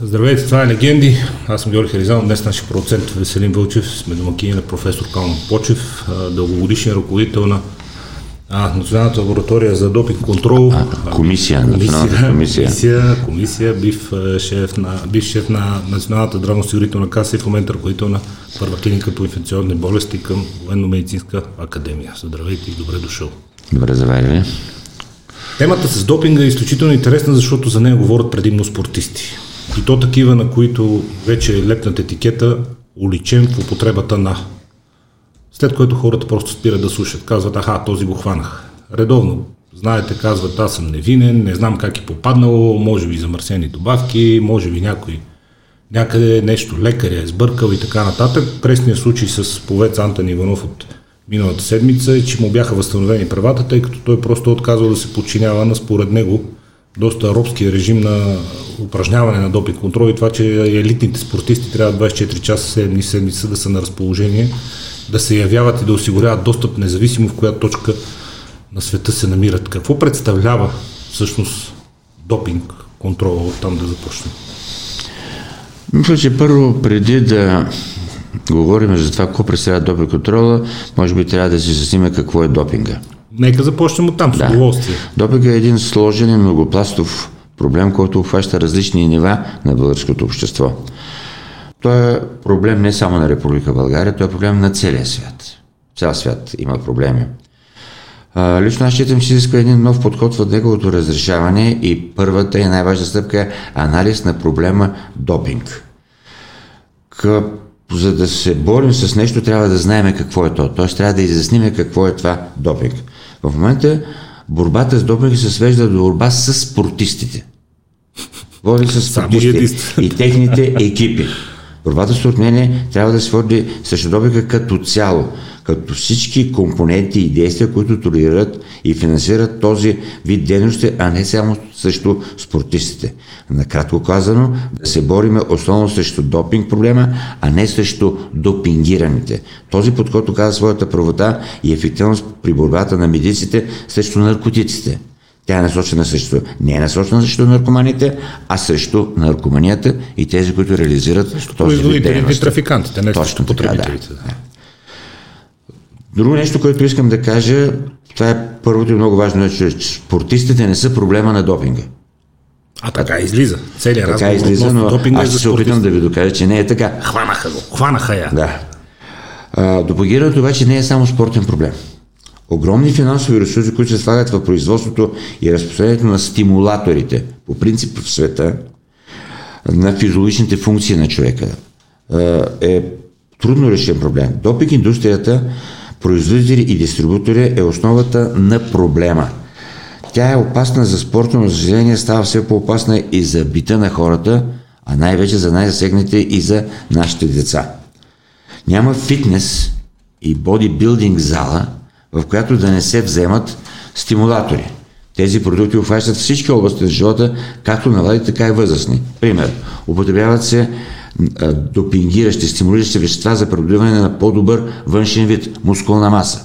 Здравейте, това е Легенди. Аз съм Георги Харизан. Днес нашия продуцент Веселин Вълчев. Сме домакини на професор Калман Почев, дългогодишен ръководител на а, Националната лаборатория за допинг контрол. А, комисия, комисия, комисия. Комисия, комисия бив, шеф на, бив шеф на Националната здравноосигурителна каса и в момента ръководител на първа клиника по инфекционни болести към Военно-медицинска академия. Здравейте и добре дошъл. Добре заварили. Темата с допинга е изключително интересна, защото за нея говорят предимно спортисти. И то такива, на които вече е лепнат етикета уличен в употребата на. След което хората просто спират да слушат. Казват, аха, този го хванах. Редовно, знаете, казват, аз съм невинен, не знам как е попаднало, може би замърсени добавки, може би някой някъде нещо лекаря е сбъркал и така нататък. Пресният случай с повец Антон Иванов от миналата седмица е, че му бяха възстановени правата, тъй като той просто отказва да се подчинява на според него доста робски режим на упражняване на допинг контрол и това, че елитните спортисти трябва 24 часа 7 дни седмица да са на разположение, да се явяват и да осигуряват достъп независимо в коя точка на света се намират. Какво представлява всъщност допинг контрола от там да започнем? Мисля, че първо преди да говорим за това какво представлява допинг контрола, може би трябва да си засниме какво е допинга. Нека започнем от там, с да. удоволствие. Допинг е един сложен и многопластов проблем, който обхваща различни нива на българското общество. Той е проблем не само на Република България, той е проблем на целия свят. Цял свят има проблеми. А, лично аз считам, че изисква един нов подход в неговото разрешаване и първата и най-важна стъпка е анализ на проблема допинг. За да се борим с нещо, трябва да знаем какво е то. Т.е. трябва да изясним какво е това допинг. В момента борбата с допинг се свежда до борба с спортистите. Води с спортистите и техните екипи. Борбата според мен трябва да се води срещу допинга като цяло като всички компоненти и действия, които толерират и финансират този вид дейности, а не само срещу спортистите. Накратко казано, да се бориме основно срещу допинг проблема, а не срещу допингираните. Този подход оказа своята правота и ефективност при борбата на медиците срещу наркотиците. Тя е насочена срещу, не е насочена срещу наркоманите, а срещу наркоманията и тези, които реализират срещу този вид дейност. трафикантите, не срещу потребителите. Да. Друго нещо, което искам да кажа, това е първото и много важно, е, че спортистите не са проблема на допинга. А така излиза. Целият така излиза, но допинга аз ще се опитам да ви докажа, че не е така. Хванаха го. Хванаха я. Да. А, допагирането обаче не е само спортен проблем. Огромни финансови ресурси, които се слагат в производството и разпространението на стимулаторите, по принцип в света, на физиологичните функции на човека, е трудно решен проблем. Допинг индустрията производители и дистрибутори е основата на проблема. Тя е опасна за спорта, но за става все по-опасна и за бита на хората, а най-вече за най-засегнете и за нашите деца. Няма фитнес и бодибилдинг зала, в която да не се вземат стимулатори. Тези продукти обхващат всички области на живота, както на млади, така и възрастни. Пример, употребяват се допингиращи, стимулиращи вещества за придобиване на по-добър външен вид, мускулна маса.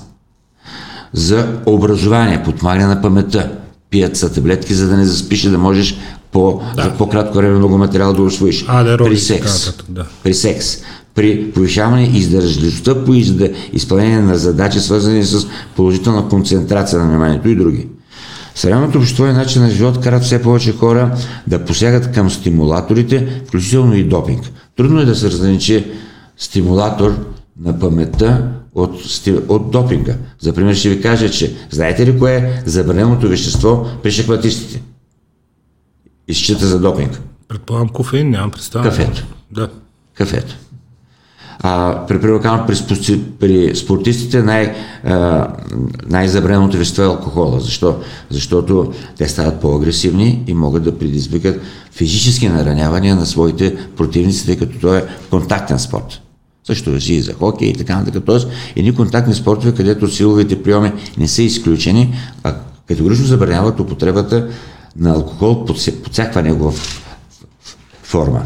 За образование, подмагане на паметта. Пият са таблетки, за да не заспиш и да можеш по, да. за по-кратко време много материал да освоиш. А, да, при секс. Да. При секс. При повишаване издържливостта по изпълнение на задачи, свързани с положителна концентрация на вниманието и други. Съвременното общество и начин на живот карат все повече хора да посягат към стимулаторите, включително и допинг. Трудно е да се разграничи стимулатор на паметта от, от допинга. За пример ще ви кажа, че знаете ли кое е забраненото вещество при шахматистите? Изчита за допинг. Предполагам кофеин, нямам представа. Кафето. Да. Кафето. А, при, при, при, при спортистите най, а, най-забраненото вещество е алкохола. Защо? Защото те стават по-агресивни и могат да предизвикат физически наранявания на своите противници, тъй като той е контактен спорт. Също въжи и за хокей и така нататък. Тоест, едни контактни спортове, където силовите приеми не са изключени, а категорично забраняват употребата на алкохол под, под всякаква негова форма.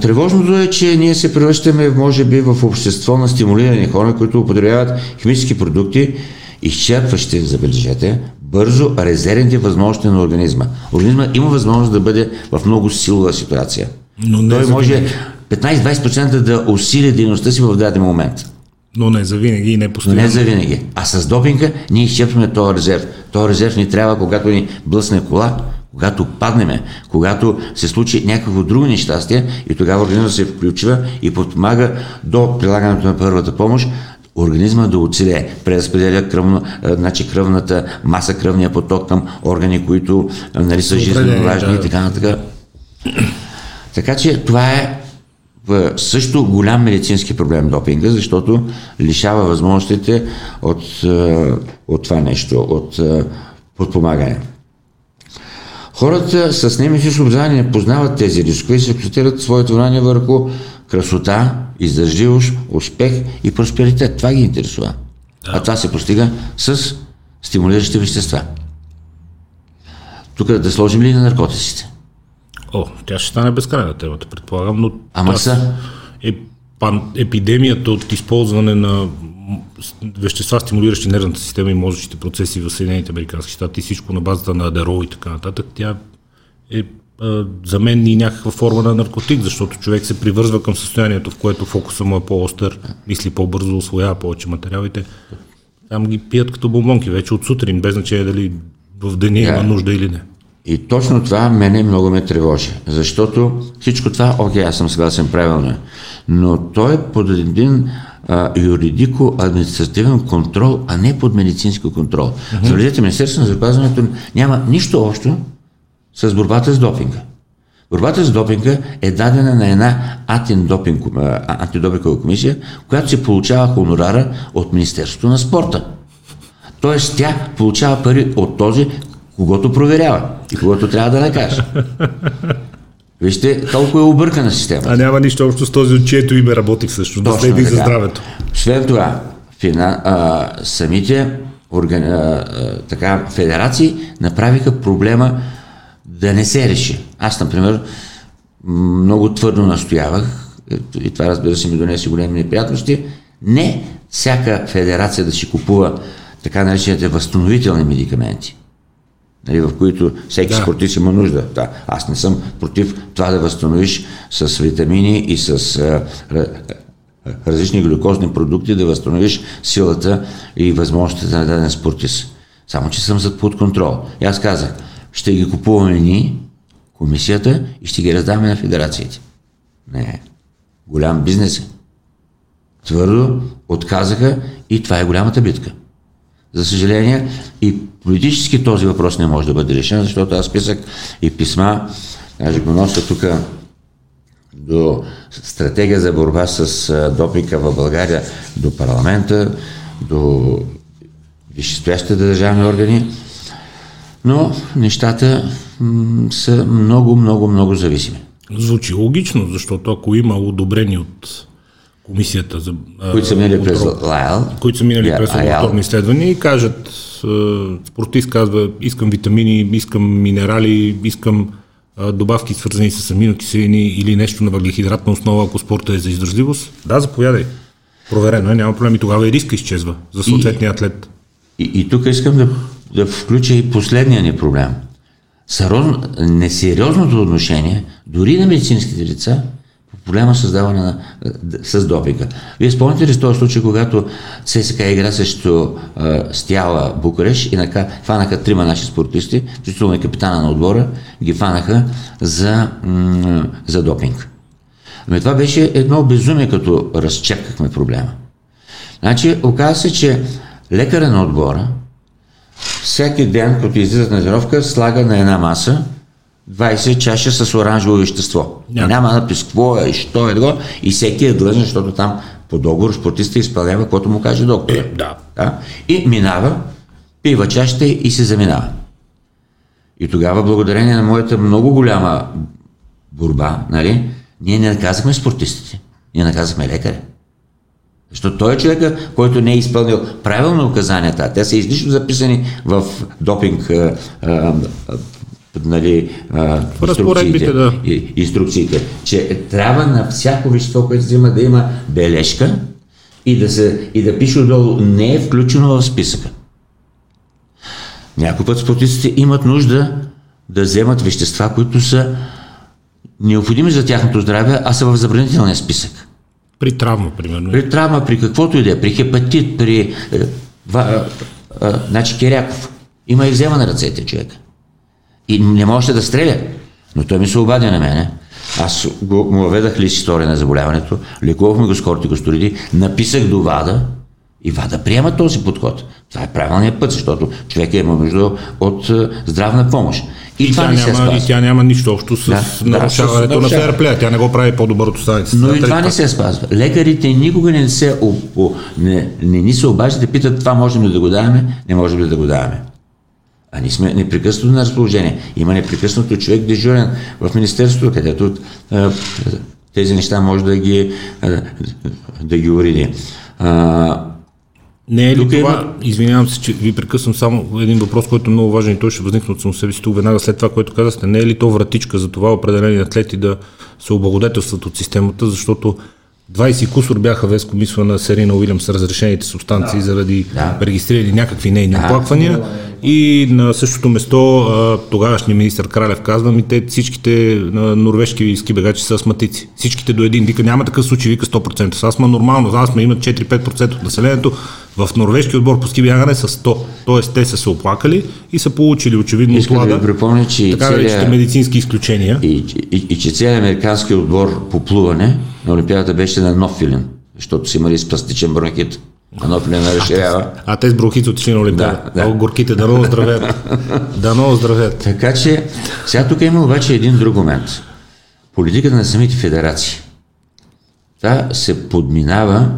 Тревожното е, че ние се превръщаме, може би, в общество на стимулирани хора, които употребяват химически продукти, изчерпващи, забележете, бързо резервните възможности на организма. Организма има възможност да бъде в много силова ситуация. Но не Той за може винаги. 15-20% да усили дейността си в даден момент. Но не за винаги и не Но постоянно. не за винаги. А с допинга ние изчерпваме този резерв. Този резерв ни трябва, когато ни блъсне кола, когато паднеме, когато се случи някакво друго нещастие и тогава организмът се включва и подпомага до прилагането на първата помощ организма да оцелее, преразпределя кръвно, значи кръвната маса, кръвния поток към органи, които нали, са жизненно важни да. и така нататък. Така че това е също голям медицински проблем допинга, защото лишава възможностите от, от това нещо, от подпомагане. Хората с немисично образование не познават тези рискове и се акцентират своето внимание върху красота, издържливост, успех и просперитет. Това ги интересува. А това се постига с стимулиращи вещества. Тук да сложим ли на наркотиците? О, тя ще стане безкрайна темата, предполагам, но... Ама са. Е, пан, епидемията от използване на вещества, стимулиращи нервната система и мозъчните процеси в Съединените Американски щати всичко на базата на адерол и така нататък, тя е за мен и някаква форма на наркотик, защото човек се привързва към състоянието, в което фокуса му е по-остър, мисли по-бързо, освоява повече материалите. Там ги пият като бомбонки вече от сутрин, без значение дали в деня има Да. нужда или не. И точно това мене много ме тревожи, защото всичко това, окей, аз съм съгласен правилно е, но той е под един а, юридико-административен контрол, а не под медицински контрол. Mm-hmm. Забележете, Министерството на здравеопазването няма нищо общо с борбата с допинга. Борбата с допинга е дадена на една антидопингова комисия, която се получава хонорара от Министерството на спорта. Тоест тя получава пари от този, когато проверява и когато трябва да накаже. Вижте, толкова е объркана система. А няма нищо общо с този, от чието име работи всъщност, да следи за здравето. Освен това, фина, а, самите органи, а, а, така, федерации направиха проблема да не се реши. Аз, например, много твърдо настоявах, и това разбира се ми донесе големи неприятности, не всяка федерация да си купува така наречените възстановителни медикаменти нали, в които всеки Да. спортист има нужда. Да, аз не съм против това да възстановиш с витамини и с а, ра- различни глюкозни продукти, да възстановиш силата и възможностите на даден спортист. Само, че съм зад под контрол. И аз казах, ще ги купуваме ние, комисията, и ще ги раздаваме на федерациите. Не, голям бизнес е. Твърдо отказаха и това е голямата битка. За съжаление, и политически този въпрос не може да бъде решен, защото аз писах и писма, даже го нося тук до стратегия за борба с а, допинга в България, до парламента, до висшестоящите държавни органи, но нещата са много, много, много зависими. Звучи логично, защото ако има одобрени от комисията за Които са минали през Лайл, които са минали през лабораторни изследвания и кажат, спортист казва, искам витамини, искам минерали, искам добавки свързани с аминокиселини или нещо на въглехидратна основа, ако спорта е за издържливост, да, заповядай. Проверено е, няма проблем и тогава и риска изчезва за съответния атлет. И, и тук искам да, да включа и последния ни проблем. Сароз, несериозното отношение, дори на медицинските лица, проблема създаване на, д- с допинга. Вие спомняте ли с този случай, когато ЦСКА игра срещу а, Стяла Букуреш и нака, фанаха трима наши спортисти, включително и капитана на отбора, ги фанаха за, м- за допинг. Ами това беше едно безумие, като разчепкахме проблема. Значи, оказа се, че лекаря на отбора всеки ден, като излизат на тренировка, слага на една маса 20 чаша с оранжево вещество. Няма. Няма напис какво е що е такова, и всеки е длъжен, защото там по договор спортиста изпълнява, каквото му каже доктора. Е, да. Да? И минава, пива чашата и се заминава. И тогава, благодарение на моята много голяма борба, нали, ние не наказахме спортистите, ние наказахме лекаря. Защото той е човека, който не е изпълнил правилно указанията, те са излишно записани в допинг а, а, нали, а, инструкциите, да. инструкциите, че трябва на всяко вещество, което взима да има бележка и да, се, и да пише отдолу не е включено в списъка. Някой път спортистите имат нужда да вземат вещества, които са необходими за тяхното здраве, а са в забранителния списък. При травма, примерно. При травма, при каквото и да е, при хепатит, при... Е, ва, е, е, значи Киряков. Има и взема на ръцете човека. И не можеше да стреля. Но той ми се обади на мене. Аз го, му въведах ли история на заболяването, лекувахме го с кортикосториди, написах до ВАДА и ВАДА приема този подход. Това е правилният път, защото човек има нужда от е, здравна помощ. И, и, тя няма, и тя няма нищо общо с да, нарушаването да, на ферплея. Тя не го прави по-добър от останалите. Но и това не се спазва. Лекарите никога не, се, не, не ни се обаждат и питат това можем ли да го даваме, не можем ли да го даваме. А ние сме непрекъснато на разположение. Има непрекъснато човек дежурен в Министерството, където а, тези неща може да ги, а, да ги уреди. Не е ли Тук това, има... извинявам се, че ви прекъсвам само един въпрос, който е много важен и той ще възникне от само себе си тук веднага след това, което казахте. Не е ли то вратичка за това определени атлети да се облагодетелстват от системата, защото 20 кусор бяха Веско мисла на Серина Уилям с разрешените субстанции да. заради да. регистрирани някакви нейни да. оплаквания. И на същото место тогавашния министр Кралев казва ми, те всичките норвежки ски бегачи са астматици. Всичките до един. Вика, няма такъв случай, вика 100%. С астма нормално, за астма имат 4-5% от населението. В норвежки отбор по ски бягане са 100. Тоест те са се оплакали и са получили очевидно Искам да ви припомня, че така целия... медицински изключения. И, и, и, и че целият американски отбор по плуване на Олимпиадата беше на нов филин, защото си имали спастичен бронхит. Едно не разширява. А, а те с бронхит отишли на Олимпиада. Да, да. горките, да много здравеят. да много здравеят. Така че, сега тук има обаче един друг момент. Политиката на самите федерации. Та се подминава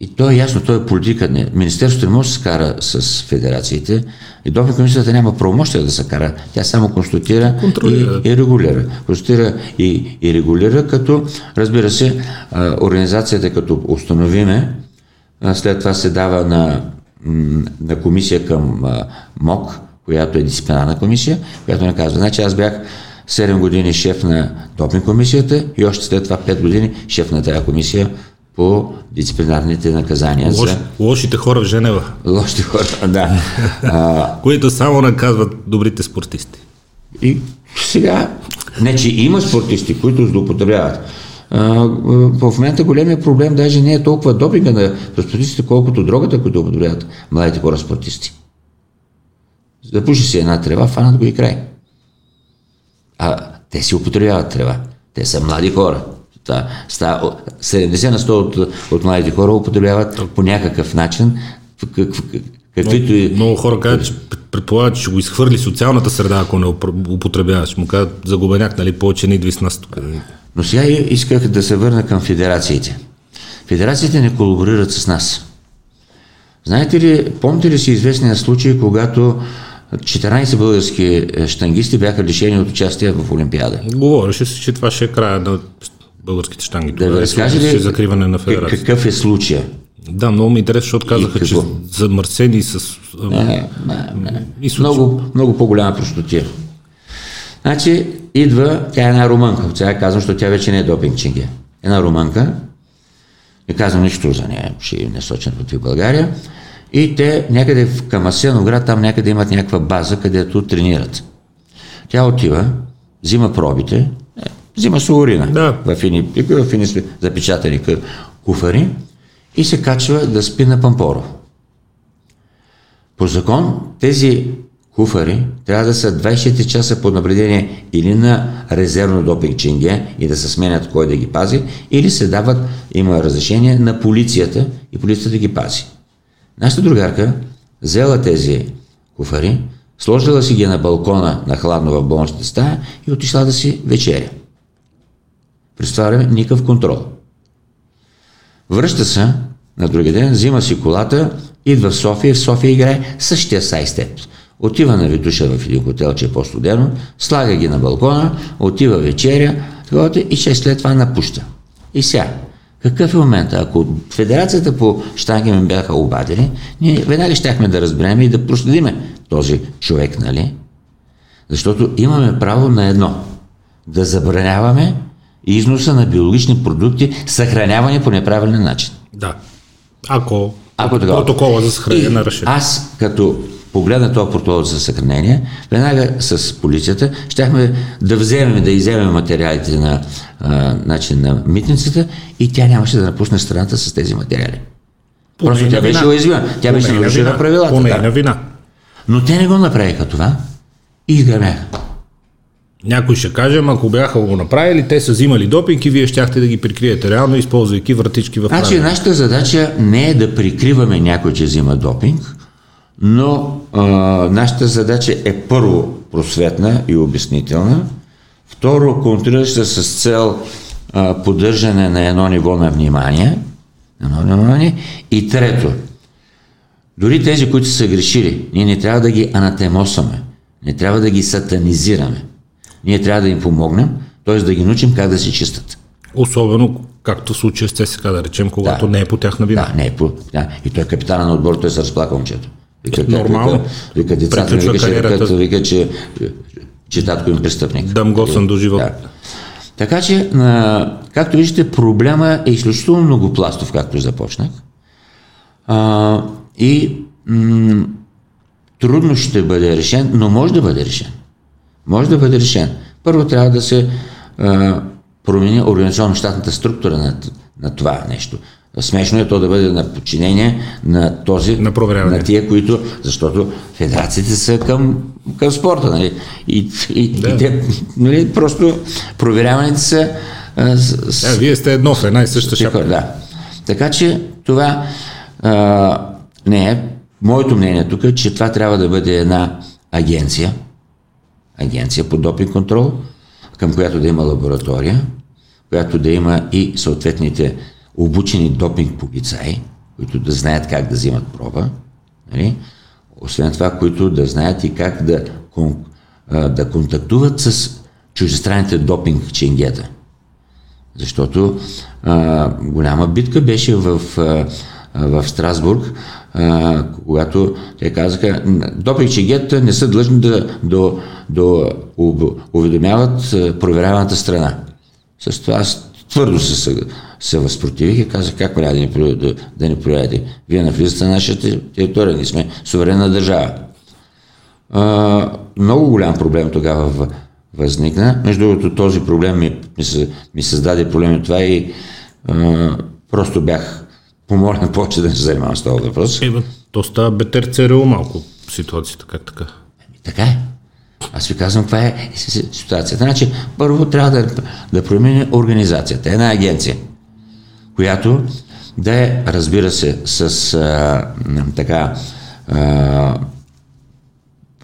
и то е ясно, то е политика. Не. Министерството не може да се кара с федерациите и допинг комисията няма правомощия да се кара. Тя само констатира и, и регулира. Констатира и, и регулира, като, разбира се, организацията като установиме, след това се дава на, на комисия към МОК, която е дисциплинарна комисия, която не казва. Значи аз бях 7 години шеф на допинг комисията и още след това 5 години шеф на тази комисия по дисциплинарните наказания. Лош, за... Лошите хора в Женева. Лошите хора, да. а... Които само наказват добрите спортисти. И сега, не че има спортисти, които злоупотребяват. В момента големия проблем даже не е толкова допинга на спортистите, колкото дрогата, които употребяват младите хора спортисти. Запуши си една трева, фанат го и край. А те си употребяват трева. Те са млади хора. 70 на 100 от, от младите хора употребяват по някакъв начин Каквито и... Много хора казват, че предполагат, че ще го изхвърли социалната среда, ако не употребяваш. Му казват, загубеняк, нали, повече не идви с нас тук. Но сега исках да се върна към федерациите. Федерациите не колаборират с нас. Знаете ли, помните ли си известния случай, когато 14 български штангисти бяха лишени от участие в Олимпиада? Говореше се, че това ще е края на българските штанги. Да ви разкаже ли закриване на федерация. какъв е случая? Да, много ми е интересно, защото казаха, че замърсени с... Не, не, не. Много, много по-голяма простотия. Значи, идва, тя е една румънка, сега казвам, защото тя вече не е допинг чинге. Една румънка, не казвам нищо за нея, ще не сочен против България, и те някъде в Камасеновград, там някъде имат някаква база, където тренират. Тя отива, взима пробите, взима суорина да. в фини запечатани куфари и се качва да спи на Пампоро. По закон тези куфари трябва да са 24 часа под наблюдение или на резервно допинг чинге и да се сменят кой да ги пази, или се дават, има разрешение на полицията и полицията да ги пази. Нашата другарка взела тези куфари, сложила си ги на балкона на хладно в болничната стая и отишла да си вечеря. Време никакъв контрол. Връща се на другия ден, взима си колата, идва в София, в София играе същия сайстеп. Отива на Витуша в един хотел, че е по-студено, слага ги на балкона, отива вечеря, и ще след това напуща. И сега, какъв е момента? Ако Федерацията по штанги ме бяха обадили, ние веднага щяхме да разберем и да проследиме този човек, нали? Защото имаме право на едно. Да забраняваме износа на биологични продукти, съхранявани по неправилен начин. Да. Ако, Ако протокола за съхранение на решение. Аз като погледна този протокол за съхранение, веднага с полицията, щяхме да вземем, да иземем материалите на, а, значи, на митницата и тя нямаше да напусне страната с тези материали. По Просто тя беше уязвима. Тя беше нарушила правилата. По да. вина. Но те не го направиха това и изгърмяха. Някой ще каже, ако бяха го направили, те са взимали допинг и вие щяхте да ги прикриете реално, използвайки вратички в Значи нашата задача не е да прикриваме някой, че взима допинг, но а, нашата задача е първо просветна и обяснителна, второ контролираща с цел а, поддържане на едно ниво на внимание, едно внимание. И трето, дори тези, които са грешили, ние не трябва да ги анатемосваме, не трябва да ги сатанизираме. Ние трябва да им помогнем, т.е. да ги научим как да се чистят. Особено, както в случая с ЦСКА, да речем, когато Да. не е по тяхна вина. Да, не е по... Да. И той е капитана на отбор, той се разплака момчето. Вика, как- Нормално. Вика, децата, вика, че, вика, вика, че, че татко им престъпник. Дам го съм до живот. Да. Така че, а, както виждате, проблема е изключително многопластов, както започнах. А, и м- трудно ще бъде решен, но може да бъде решен. Може да бъде решен. Първо трябва да се а, промени организационно-щатната структура на, на това нещо. Смешно е то да бъде на подчинение на този, На на тия, които, защото федерациите са към, към спорта, нали? И, и, Да. и те, нали, просто проверяваните са а, с, с, Е, вие сте едно в една и съща шапка. да. Така че това а, не е. Моето мнение тук е, че това трябва да бъде една агенция, агенция по допинг контрол, към която да има лаборатория, която да има и съответните обучени допинг полицаи, които да знаят как да взимат проба. Нали? Освен това, които да знаят и как да, да контактуват с чуждестранните допинг ченгета. Защото а, голяма битка беше в, а, в Страсбург, когато те казаха, допинг ченгета не са длъжни да, да, да уведомяват проверяваната страна. С това аз твърдо се, се, възпротивих и казах, как няма да ни, да, да ни проверяте? Вие навлизате на нашата територия, ние сме суверенна държава. А, много голям проблем тогава възникна. Между другото, този проблем ми, ми, ми създаде проблем от това и а, просто бях помолен повече да не се занимавам с този въпрос. Е, бе, то става бетер ЦРУ малко ситуацията, как така? Така е. Аз ви казвам, каква е ситуацията. Значи, първо трябва да, да промени организацията. Една агенция, която да е, разбира се, с а, така а,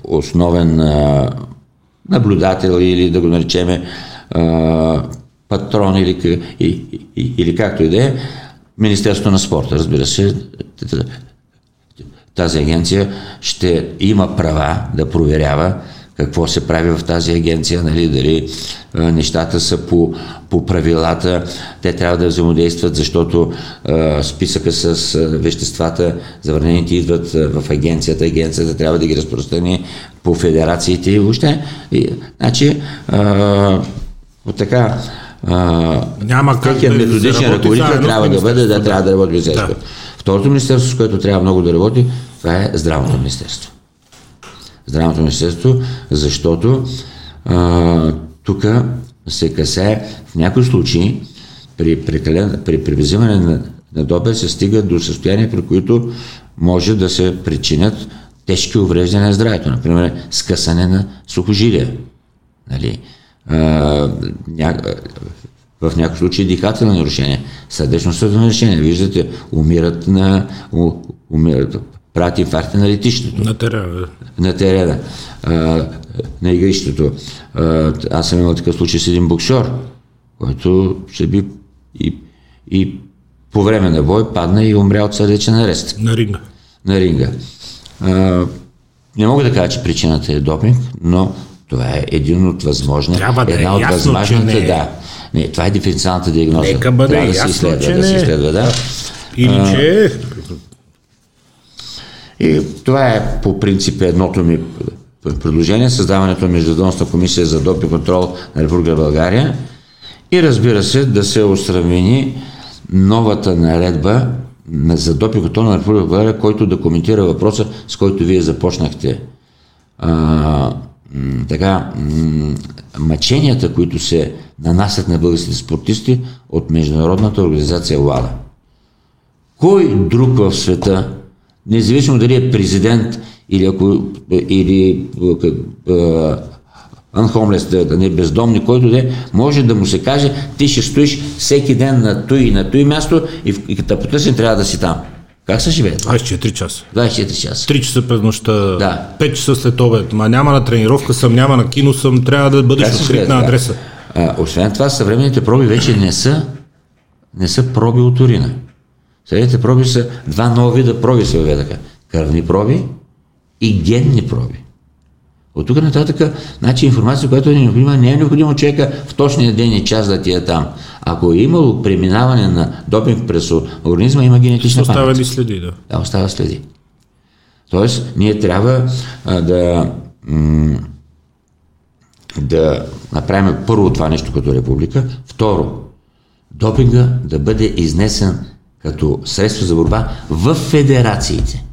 основен а, наблюдател или да го наречеме а, патрон или, и, и, или както и да е, Министерство на спорта, разбира се, тази агенция ще има права да проверява какво се прави в тази агенция, нали, дали а, нещата са по, по правилата, те трябва да взаимодействат, защото а, списъка с а, веществата, забранените идват а, в агенцията, агенцията трябва да ги разпространи по федерациите и въобще. И, значи, а, от така, а, Няма как да се методичен работи ръководител заедно трябва да бъде, да трябва да работи да. Министерството. Второто министерство, с което трябва много да работи, това е здравното министерство. Здравното министерство, защото а, тук се касае в някои случаи при, прекален, при, при взимане на, на допер се стига до състояние, при които може да се причинят тежки увреждания на здравето. Например, скъсане на сухожилия. Нали? А, ня... В някои случаи дихателни нарушения, сърдечно-съдови нарушения. Виждате, умират на... у- Умират, правят инфаркти на летището На терена. на терена, а, на игрището. А, аз съм имал такъв случай с един боксер, който се би и, и по време на бой падна и умря от сърдечен арест На ринга. на ринга. А, не мога да кажа, че причината е допинг, но това е един от възможни. Трябва да е една от ясно, възможните, че не е. да. Не, това е диференциалната диагноза. Нека бъде Трябва да се ясно, изследва, че да се е. изследва, да. Или че е И това е по принцип едното ми предложение, създаването на Междуведомствена комисия за допинг контрол на Република България и разбира се да се устранени новата наредба за допинг контрол на Република България, който да коментира въпроса, с който вие започнахте. А, така, мъченията, които се нанасят на българските спортисти от Международната организация ЛАДА. Кой друг в света, независимо дали е президент или, ако, или unhomeless, да, да не е бездомни, който да е, може да му се каже, ти ще стоиш всеки ден на той и на той място и, и като потъсне трябва да си там. Как се живее? 24 часа. 24 часа. 3 часа през нощта, Да. 5 часа след обед. Ма няма на тренировка съм, няма на кино съм, трябва да бъдеш открит на адреса. А, освен това, съвременните проби вече не са, не са проби от урина. Съвременните проби са два нови вида проби се въведаха. Кръвни проби и генни проби. От тук нататък, значи информация, която е необходима, не е необходимо човека в точния ден и час да ти е там. Ако е имало преминаване на допинг през организма, има генетична памет. оставили следи, да. Да, остава следи. Тоест, ние трябва а, да, м- да направим първо това нещо като република. Второ, допинга да бъде изнесен като средство за борба в федерациите.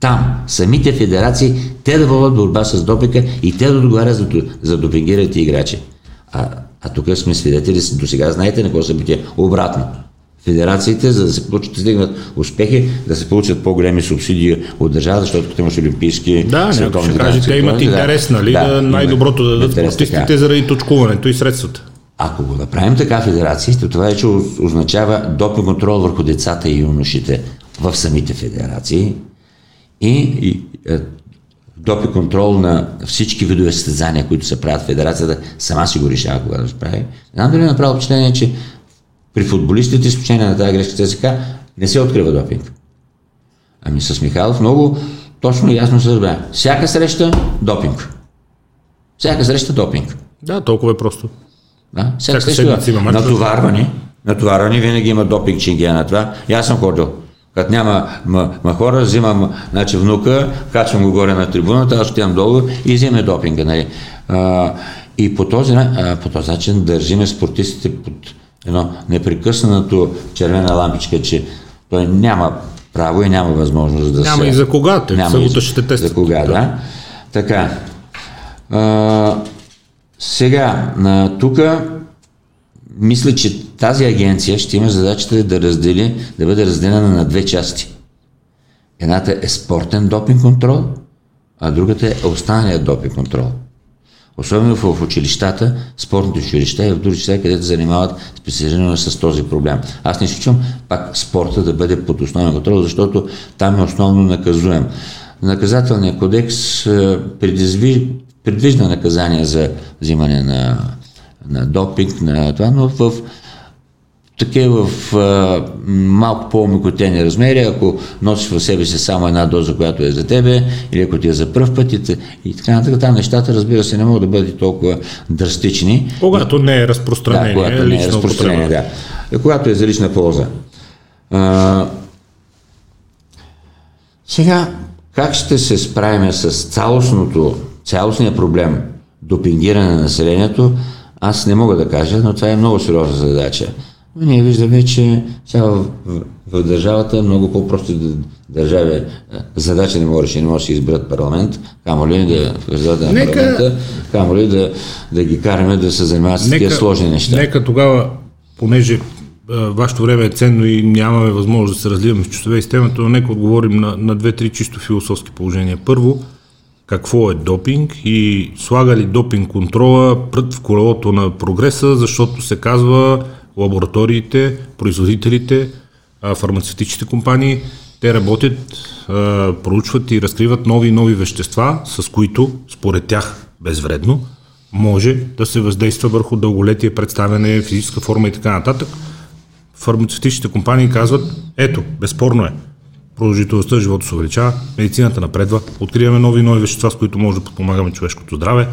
Там, самите федерации, те да водят борба с допинга и те да отговарят за, за допингираните играчи. А, а тук сме свидетели, до сега знаете на какво събитие. Обратно. Федерациите, за да се получат, да стигнат успехи, да се получат по-големи субсидии от държавата, защото като имаш олимпийски Да, световни ще каже, те имат да, интерес, нали, да, най-доброто да дадат спортистите заради точкуването и средствата. Ако го направим така федерациите, това вече означава допинг контрол върху децата и юношите в самите федерации и, и е, допинг контрол на всички видове състезания, които се правят в федерацията, сама си го решава кога да се прави. Знам дали е направил впечатление, че при футболистите, изключение на тази грешка ЦСК, не се открива допинг. Ами с Михайлов много точно и ясно се разбра. Всяка среща допинг. Всяка среща допинг. Да, толкова е просто. Да? Всяка Всяка среща има мач. натоварвани, натоварвани, винаги има допинг чингия на това. И аз съм ходил. Като няма ма, ма хора, взимам значи, внука, качвам го горе на трибуната, аз отивам долу и вземе допинга. Нали. А, и по този, а, по този начин държиме спортистите под едно непрекъснато червена лампичка, че той няма право и няма възможност да Няма се... и за кога, те Няма събота ще тестват. За кога, Да. да. Така. А, сега, тук мисля, че тази агенция ще има задачата да раздели, да бъде разделена на две части. Едната е спортен допинг контрол, а другата е останалия допинг контрол. Особено в училищата, спортните училища и в други училища, където занимават специализирано с този проблем. Аз не изключвам пак спорта да бъде под основен контрол, защото там е основно наказуем. Наказателният кодекс е, предвижда наказания за взимане на, на допинг, на това, но в такива в а, малко по-омекотени размери, ако носиш в себе си само една доза, която е за тебе, или ако ти е за пръв път и, и така нататък, там нещата, разбира се, не могат да бъдат толкова драстични. Когато не е Да, разпространение, когато не е разпространение, употреба. да. Когато е за лична полза. А, сега, как ще се справим с цялостното, цялостния проблем допингиране на населението, аз не мога да кажа, но това е много сериозна задача. Но ние виждаме, че сега в, в, в държавата много по-прости д- държави е, задача не може, не може да изберат парламент, камо ли да резултата на Нека- парламента, камо ли да, да ги караме да се занимават с такива сложни неща. Нека тогава, понеже а, вашето време е ценно и нямаме възможност да се разливаме в часове и с темата, но нека отговорим на, на две-три чисто философски положения. Първо, какво е допинг и слага ли допинг контрола прът в колелото на прогреса, защото се казва лабораториите, производителите, фармацевтичните компании, те работят, проучват и разкриват нови и нови вещества, с които, според тях, безвредно, може да се въздейства върху дълголетие, представяне, физическа форма и така нататък. Фармацевтичните компании казват, ето, безспорно е, продължителността на живота се увеличава, медицината напредва, откриваме нови и нови вещества, с които може да подпомагаме човешкото здраве.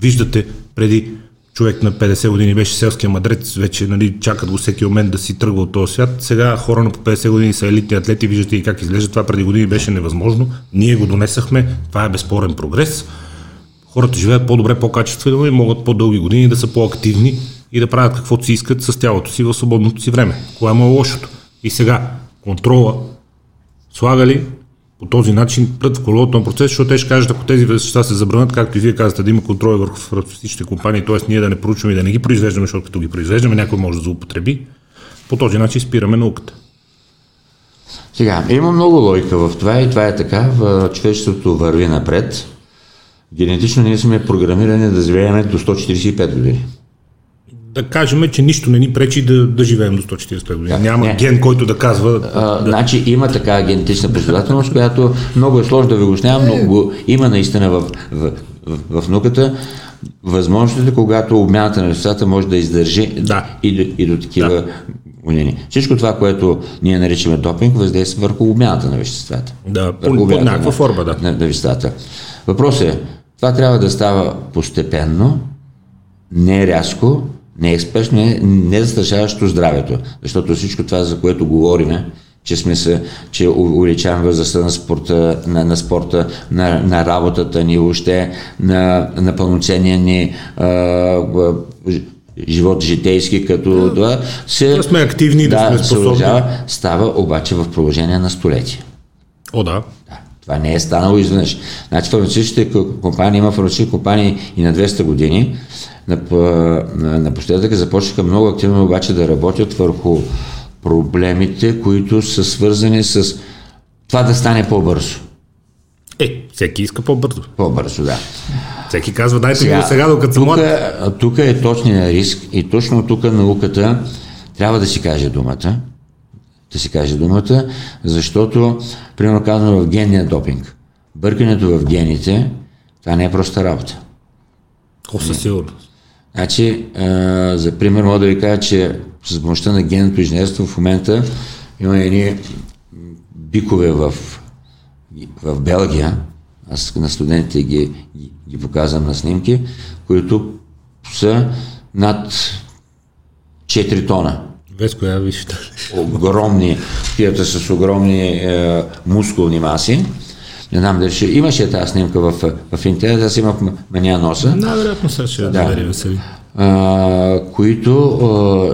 Виждате, преди човек на 50 години беше селския мадрец, вече нали, чакат го всеки момент да си тръгва от този свят. Сега хора на по 50 години са елитни атлети, виждате и как изглежда. Това преди години беше невъзможно. Ние го донесахме, това е безспорен прогрес. Хората живеят по-добре, по-качествено и могат по-дълги години да са по-активни и да правят каквото си искат с тялото си в свободното си време. Кое му е лошото? И сега, контрола слагали по този начин пред в колелото на процес, защото те ще кажат, ако тези вещества се забранят, както и вие казвате, да има контрол върху фармацевтичните компании, т.е. ние да не проучваме и да не ги произвеждаме, защото като ги произвеждаме, някой може да злоупотреби. По този начин спираме науката. Сега, има много логика в това и това е така. В човечеството върви напред. Генетично ние сме програмирани да живеем до 145 години. Да кажем, че нищо не ни пречи да, да живеем до 145 години. Да, Няма не. ген, който да казва. А, да... Значи има така генетична последователност, която много е сложно да ви го снявам, но го има наистина в, в, в, в науката възможностите, когато обмяната на веществата може да издържи да. И, до, и до такива да. години. Всичко това, което ние наричаме допинг, въздейства върху обмяната на веществата. Да, по, по някаква форма, да. На, на веществата. Въпросът е, това трябва да става постепенно, не рязко, не е спешно, не, не застрашаващо здравето. Защото всичко това, за което говориме, че сме се, че увеличаваме възрастта на спорта, на, на спорта, на, на работата ни, въобще на, на пълноценния ни а, живот житейски, като да, това се... Да сме активни, да, да сме способни. Се става обаче в продължение на столетия. О, да. Това не е станало изведнъж. Значи фармацевтичните компании, има фармацевтични компании и на 200 години. Напоследък започнаха много активно обаче да работят върху проблемите, които са свързани с това да стане по-бързо. Е, всеки иска по-бързо. По-бързо, да. Всеки казва, дайте сега, ми сега, докато съм млад. Тук е точният риск и точно тук науката трябва да си каже думата. Да си каже думата, защото, примерно казано в генния допинг, бъркането в гените, това не е проста работа. О, със сигурност. Значи, а, за пример мога да ви кажа, че с помощта на генното инженерство в момента има едни бикове в, в Белгия, аз на студентите ги, ги, ги показвам на снимки, които са над 4 тона. Без коя виж. Огромни, тията с огромни е, мускулни маси. Не знам дали ще имаше тази снимка в, в интернет, аз имах мания носа. Най-вероятно сега ще да, да весели а, които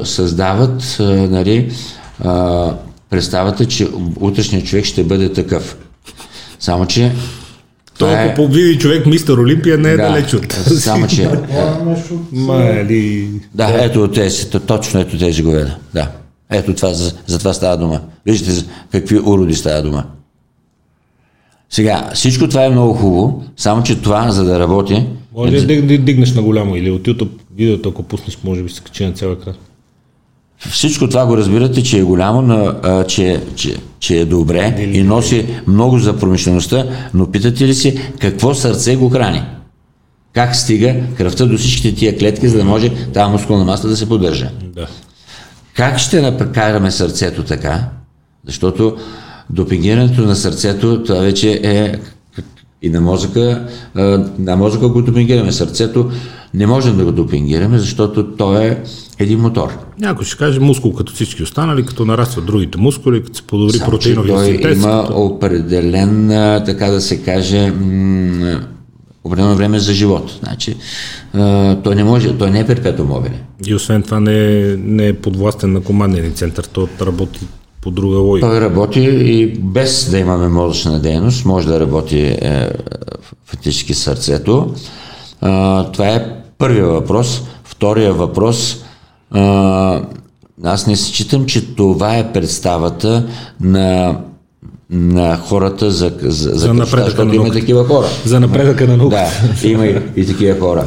а, създават а, нали, а, представата, че утрешният човек ще бъде такъв. Само, че той, ако е... победи човек мистер Олимпия, не е да, далеч от. Само, че... Ма, ли... Да, ето тези, точно ето тези говеда. Да. Ето това, за, за това става дума. Виждате за какви уроди става дума. Сега, всичко това е много хубаво, само че това, за да работи... Може ли да дигнеш на голямо или от YouTube видеото, ако пуснеш, може би се качи на цял екран? Всичко това го разбирате, че е голямо, но, а, че, че, че е добре Дели, и носи много за промишлеността, но питате ли си какво сърце го храни? Как стига кръвта до всичките тия клетки, за да може тази мускулна маса да се поддържа? Да. Как ще накараме сърцето така? Защото допингирането на сърцето, това вече е и на мозъка, на мозъка го допингираме. Сърцето не можем да го допингираме, защото той е един мотор. Някой ще каже мускул като всички останали, като нарастват другите мускули, като се подобри протеиновия синтез. има като... определен, така да се каже, определено време за живот. Значи, той не може, той не е перпетум мобилен. И освен това не е, не е подвластен на командния център, той работи по друга логика. Той работи и без да имаме мозъчна дейност, може да работи е, фактически сърцето. А, това е първия въпрос. Втория въпрос. А, аз не считам, че това е представата на на хората за, за, за, за напредъка на има такива хора. За напредъка на науката. Да, има и, и такива хора.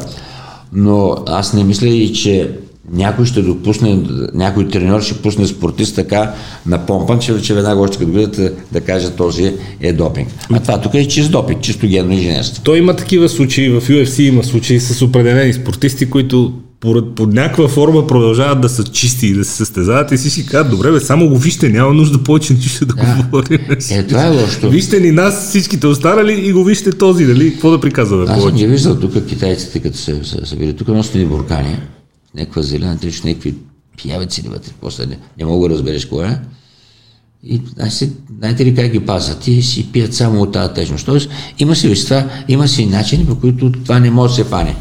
Но аз не мисля и, че някой ще допусне, някой треньор ще пусне спортист така на помпан, че, че веднага още като видят да каже този е допинг. А това тук е чист допинг, чисто генно инженерство. Той има такива случаи, в UFC има случаи с определени спортисти, които под, под някаква форма продължават да са чисти и да се състезават и си си казват, добре, бе, само го вижте, няма нужда повече нищо да, да. говорим. Е, това е лошо. Вижте ни нас, всичките останали и го вижте този, нали? Какво да приказваме Аз съм ги виждал тук китайците, като се събили. Тук носят ни буркани някаква зелена трич, някакви пиявици вътре, после не, не мога да разбереш кое е. И знаете, знаете ли как ги пазят? И си пият само от тази течност. Тоест, има си вещества, има си начини, по които това не може да се фане.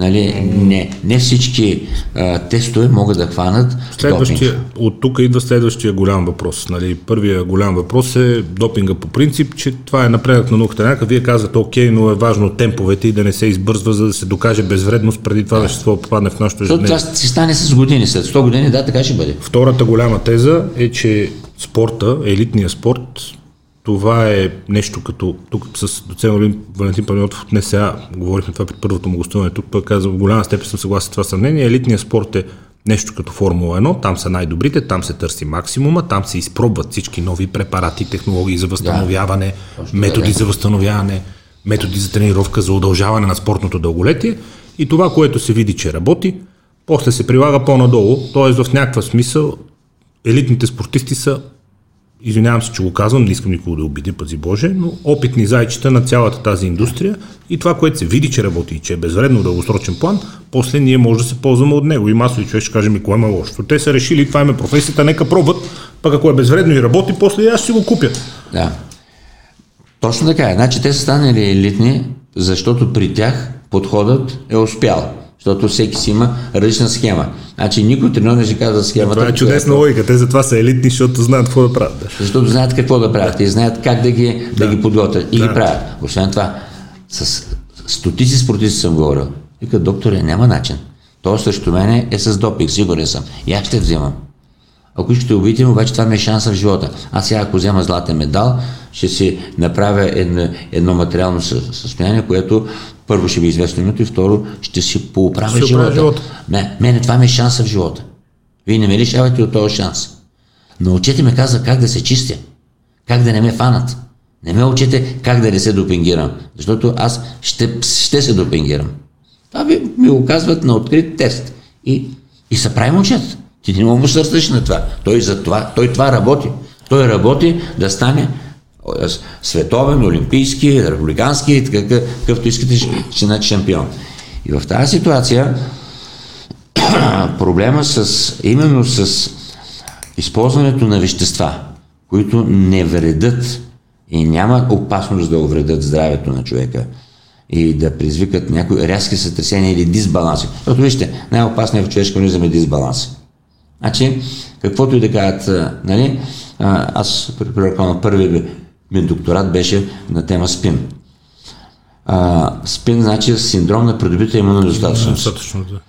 Нали, не, не всички а, тестове могат да хванат Следващия, От тук идва следващия голям въпрос. Нали, първия голям въпрос е допинга по принцип, че това е напредък на науката. Някак вие казвате, окей, но е важно темповете и да не се избързва, за да се докаже безвредност преди това да. вещество попадне в нашото ежедневие. Това ще стане с години, след 100 години, да, така ще бъде. Втората голяма теза е, че спорта, елитния спорт, това е нещо като, тук с доцент Валентин Панайотов от НСА, говорихме това при първото му гостуване, тук пък казвам, в голяма степен съм съгласен с това сравнение, елитният спорт е нещо като Формула 1, там са най-добрите, там се търси максимума, там се изпробват всички нови препарати, технологии за възстановяване, да, методи да. за възстановяване, методи за тренировка, за удължаване на спортното дълголетие и това, което се види, че работи, после се прилага по-надолу, т.е. в някаква смисъл елитните спортисти са извинявам се, че го казвам, не искам никого да обиди, пази Боже, но опитни зайчета на цялата тази индустрия и това, което се види, че работи и че е безвредно дългосрочен план, после ние може да се ползваме от него. И масови човек ще каже ми, кое има лошо. Те са решили, това е професията, нека пробват, пък ако е безвредно и работи, после аз си го купя. Да. Точно така е. Значи те са станали елитни, защото при тях подходът е успял защото всеки си има различна схема. Значи никой тренер не ще казва схемата. Това е чудесна логика. Те затова са елитни, защото знаят какво да правят. Защото знаят какво да правят и знаят как да ги, да. да ги подготвят и да. ги правят. Освен това, с стотици спортисти съм говорил. Вика, докторе, няма начин. То срещу мене е с допик, сигурен съм. И аз ще вземам. Ако искате убийте обаче това ми е шанса в живота. Аз сега, ако взема златен медал, ще си направя едно, едно материално състояние, което първо ще ви е известно името и второ ще си поуправя ще живота. живота. Не, мене това ми е шанса в живота. Вие не ме лишавате от този шанс. Научете ме каза как да се чистя, как да не ме фанат. Не ме учете как да не се допингирам, защото аз ще, ще се допингирам. Това ви, ми го казват на открит тест. И, и се прави учат. Ти не му сърцаш на това. Той, за това. той това работи. Той работи да стане световен, олимпийски, републикански, какъвто искате, ще значи шампион. И в тази ситуация проблема с, именно с използването на вещества, които не вредят и няма опасност да увредят здравето на човека и да предизвикат някои рязки сътресения или дисбаланси. Защото вижте, най-опасният в човешкия организъм е дисбаланс. Значи, каквото и да кажат, нали, аз на първи ми докторат беше на тема СПИН. А, СПИН значи синдром на придобита имунодостатъчност. Да.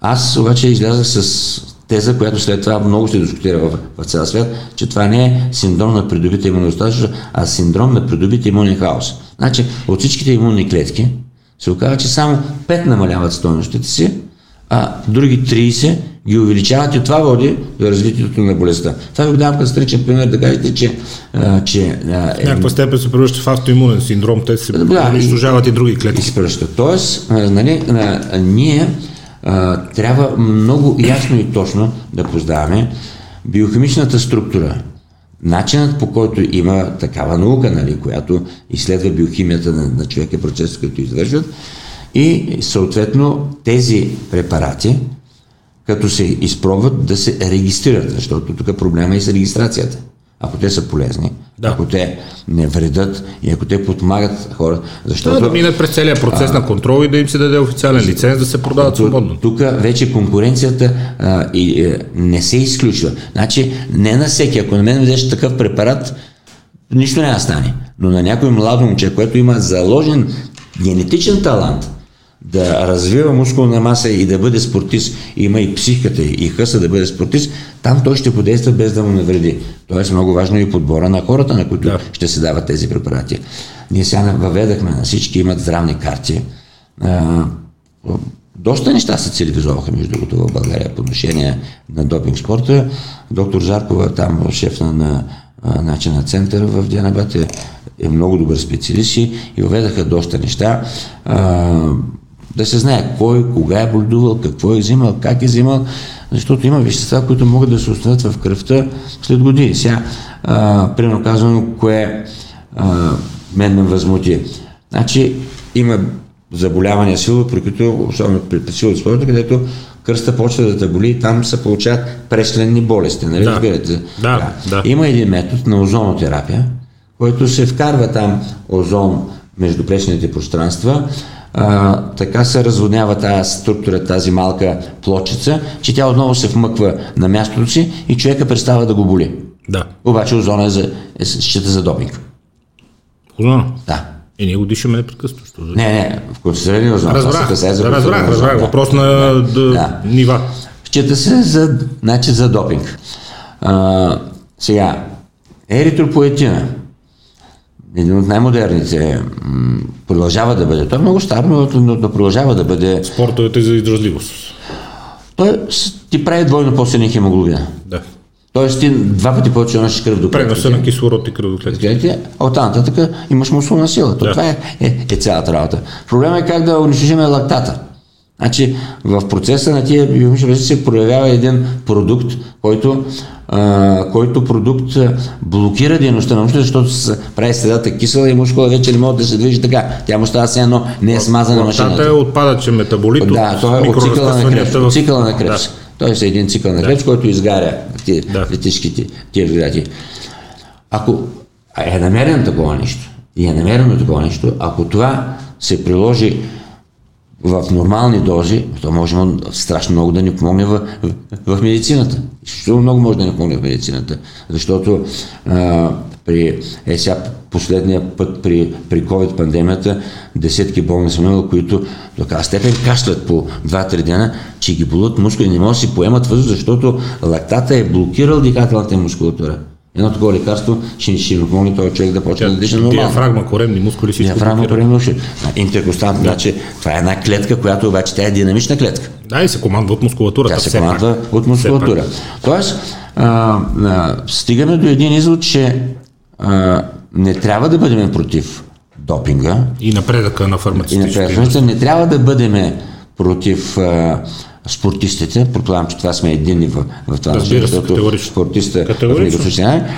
Аз обаче излязах с теза, която след това много се дискутира в, в цял свят, че това не е синдром на придобита имунодостатъчност, а синдром на придобита имунен хаос. Значи, от всичките имунни клетки се оказва, че само 5 намаляват стойностите си, а други 30 ги увеличават и това води до развитието на болестта. Това ви го давам като страничен пример да кажете, че... А, че а, е, някаква степен се превръща в автоимунен синдром, те се да, унищожават и, и други клетки. Изпръща. Тоест, а, нали, а, ние а, трябва много ясно и точно да познаваме биохимичната структура. Начинът по който има такава наука, нали, която изследва биохимията на, на човека, процесите, които извършват, и съответно тези препарати, като се изпробват да се регистрират, защото тук проблема е с регистрацията. Ако те са полезни, да. ако те не вредят и ако те подмагат хора, защото... Да, да минат през целият процес а, на контрол и да им се даде официален лиценз да се продават свободно. Тук вече конкуренцията а, и, а, не се изключва. Значи не на всеки, ако на мен взеш такъв препарат, нищо не стане. Но на някой младо момче, което има заложен генетичен талант, да развива мускулна маса и да бъде спортист, има и психиката и хъса да бъде спортист, там той ще подейства без да му навреди. Тоест много важно и подбора на хората, на които да. ще се дават тези препарати. Ние сега въведахме на всички имат здравни карти. А, доста неща се цивилизоваха, между другото, в България по отношение на допинг спорта. Доктор Заркова, там шеф на, на, на, на център в Дианабат е, е много добър специалист и въведаха доста неща. А, да се знае кой, кога е боледувал, какво е взимал, как е взимал, защото има вещества, които могат да се установят в кръвта след години. Сега, а, примерно казвам, кое а, мен ме възмути. Значи, има заболявания силово, при които, особено при силово спорта, където кръста почва да те боли и там се получават пресленни болести. Нали? Да. Да, да. да. Има един метод на озонотерапия, който се вкарва там озон между преслените пространства, а, така се разводнява тази структура, тази малка плочица, че тя отново се вмъква на мястото си и човека престава да го боли. Да. Обаче озона е, за, е счита за допинг. Озона. Да. И ние го дишаме непрекъснато. Не, не, в концентрирания озон. Се Разбрах, касае за разбрах, разбрах. да. Въпрос на да, Да. нива. Счита се за, значи, за допинг. А, сега, еритропоетина, един от най-модерните, продължава да бъде. Той е много стар, но, но, продължава да бъде. Спортовете за издръжливост. Той ти прави двойно по-силен хемоглобина. Да. Тоест ти два пъти повече носиш кръв до Преноса клетките. на кислород и кръв до клетки. Клетките, а оттам нататък имаш мускулна сила. То Да. Това е, е, е цялата работа. Проблемът е как да унищожим лактата. Значи в процеса на тия процеси се проявява един продукт, който, а, който продукт блокира дейността на мускула, защото се прави средата кисела и мускула вече не може да се движи така. Тя му става все едно не е смазана машината. е отпадъчен метаболит Да, от той е от цикъла на От в- цикъла на Крепс. Да. Той е един цикъл на Крепс, който изгаря тия Да. летишките, тия въгледади. Ако е намерено такова нещо, и е намерено такова нещо, ако това се приложи в нормални дози, то може страшно много да ни помогне в, в, в медицината. Изключително много може да ни помогне в медицината. Защото а, при е сега последния път при, при COVID-пандемията десетки болни съм имал, които до такава степен кашлят по 2-3 дена, че ги болят мускули не могат да си поемат въздух, защото лактата е блокирал дихателната мускулатура. Едно такова лекарство ще, ще помогне този човек да почне да диша нормално. Диафрагма, коремни мускули, всичко. Диафрагма, блокира. коремно уши. Интеркостантно, значи това е една клетка, която обаче тя е динамична клетка. Да, и се командва от мускулатурата. Тя се все пак. командва от мускулатура. Тоест, а, а, стигаме до един извод, че а, не трябва да бъдем против допинга И напредъка на и на фармацевтичните предприятията, не трябва да бъдем против а, спортистите. Предполагам, че това сме единни в, в това, Разбира се, защото категорично. спортиста Категорично. е.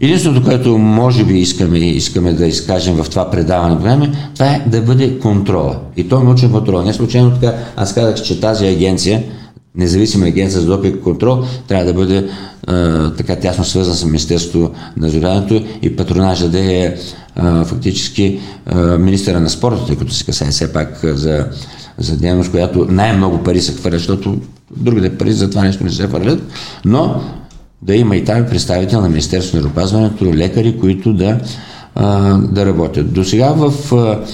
Единственото, което може би искаме, искаме да изкажем в това предаване време, това е да бъде контрола. И то е научен контрол. Не случайно така, аз казах, че тази агенция, независима агенция за допинг контрол, трябва да бъде а, така тясно свързана с Министерството на здравеопазването и патронажа да е а, фактически а, министъра на спорта, тъй като се касае все пак за, за дейност, която най-много пари се хвърлят, защото другите пари за това нещо не се хвърлят, но да има и там представител на Министерството на здравеопазването, лекари, които да, а, да работят. До сега в, а,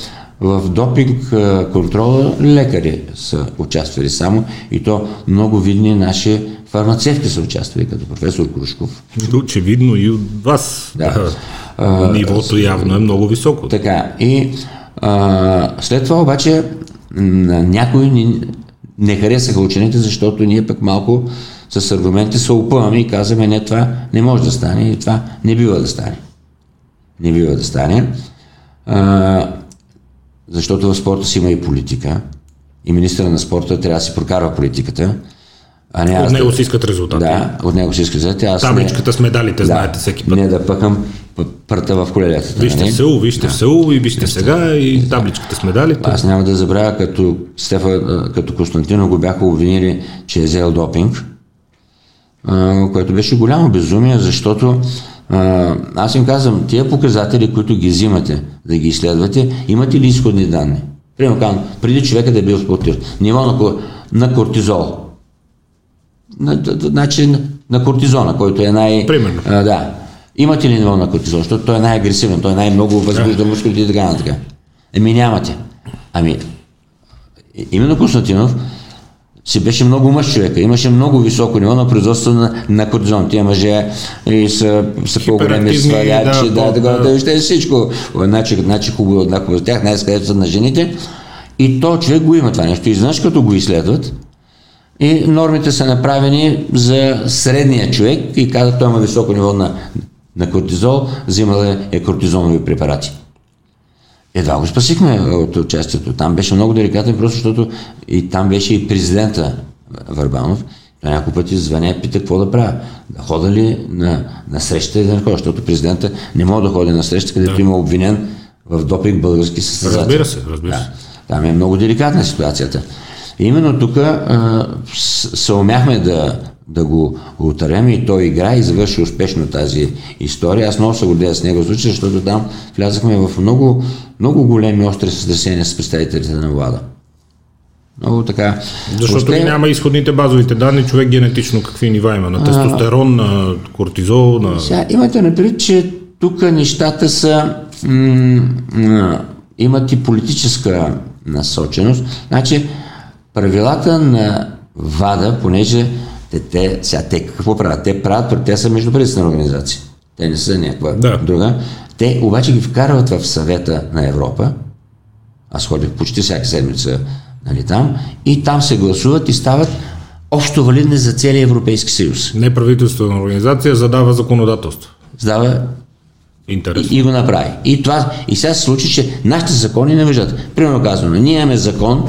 в допинг а, контрола лекари са участвали само и то много видни наши фармацевти са участвали, като професор Крушков. Очевидно и от вас. Да. Да. Нивото явно е много високо. Така, и а, след това обаче м, някои ни, не харесаха учените, защото ние пък малко с аргументи се опъваме и казваме, не, това не може да стане и това не бива да стане. Не бива да стане. А, защото в спорта си има и политика. И министъра на спорта трябва да си прокарва политиката. А не От него да- си искат резултати. Да, от него си иска резултати. Аз не- Табличката с медалите, да, знаете всеки път. Не да пъхам пръта в. Вижте нали? в село, вижте в село и вижте сега и табличката с медалите. Аз няма да забравя, като Стефа, като Константино го бяха обвинили, че е взел допинг, което беше голямо безумие, защото аз им казвам, тия показатели, които ги взимате да ги изследвате, имате ли изходни данни? Примерно преди човека да е бил спортист, ниво на, на кортизол. Значи на, на кортизона, който е най... Примерно. А, да. Имате ли ниво на кортизол? Защото той е най-агресивен, той най-много възбужда мускулите и така нататък. Еми нямате. Ами, именно Константинов си беше много мъж човека. Имаше много високо ниво на производство на, на кортизон. Тия мъже и са, са по-големи свалячи, да, да, да, да. да, въобще всичко. Значи, значи хубаво, еднакво за тях, най-скъдето са на жените. И то човек го има това нещо. И знаеш, като го изследват, и нормите са направени за средния човек и казват, той има високо ниво на, на кортизол, взимал е, е кортизонови препарати. Едва го спасихме от участието. Там беше много деликатен, просто защото и там беше и президента Върбанов. Той няколко пъти звъня и пита какво да правя. Да хода ли на, на среща или да не ходя, защото президента не може да ходи на среща, където да. има обвинен в допинг български състезател. Разбира се, разбира се. Да. Там е много деликатна ситуацията. И именно тук а, се умяхме да, да го отървем и той игра и завърши успешно тази история. Аз много се гордея с него случай, защото там влязахме в много, много големи остри сътресения с представителите на влада. Много така. Защото Въобще... няма изходните базовите данни, човек генетично какви нива има? На тестостерон, на кортизол? На... Сега, имате напред, че тук нещата са м- м- имат и политическа насоченост. Значи, правилата на ВАДА, понеже те, те, сега, те какво правят? Те правят, те са междуправителствена организация. Те не са някаква да. друга. Те обаче ги вкарват в съвета на Европа. Аз ходих почти всяка седмица нали, там. И там се гласуват и стават общо валидни за целия Европейски съюз. Неправителствена организация задава законодателство. Задава Интересно. И, и го направи. И, това, и сега се случи, че нашите закони не въжат. Примерно казваме, ние имаме закон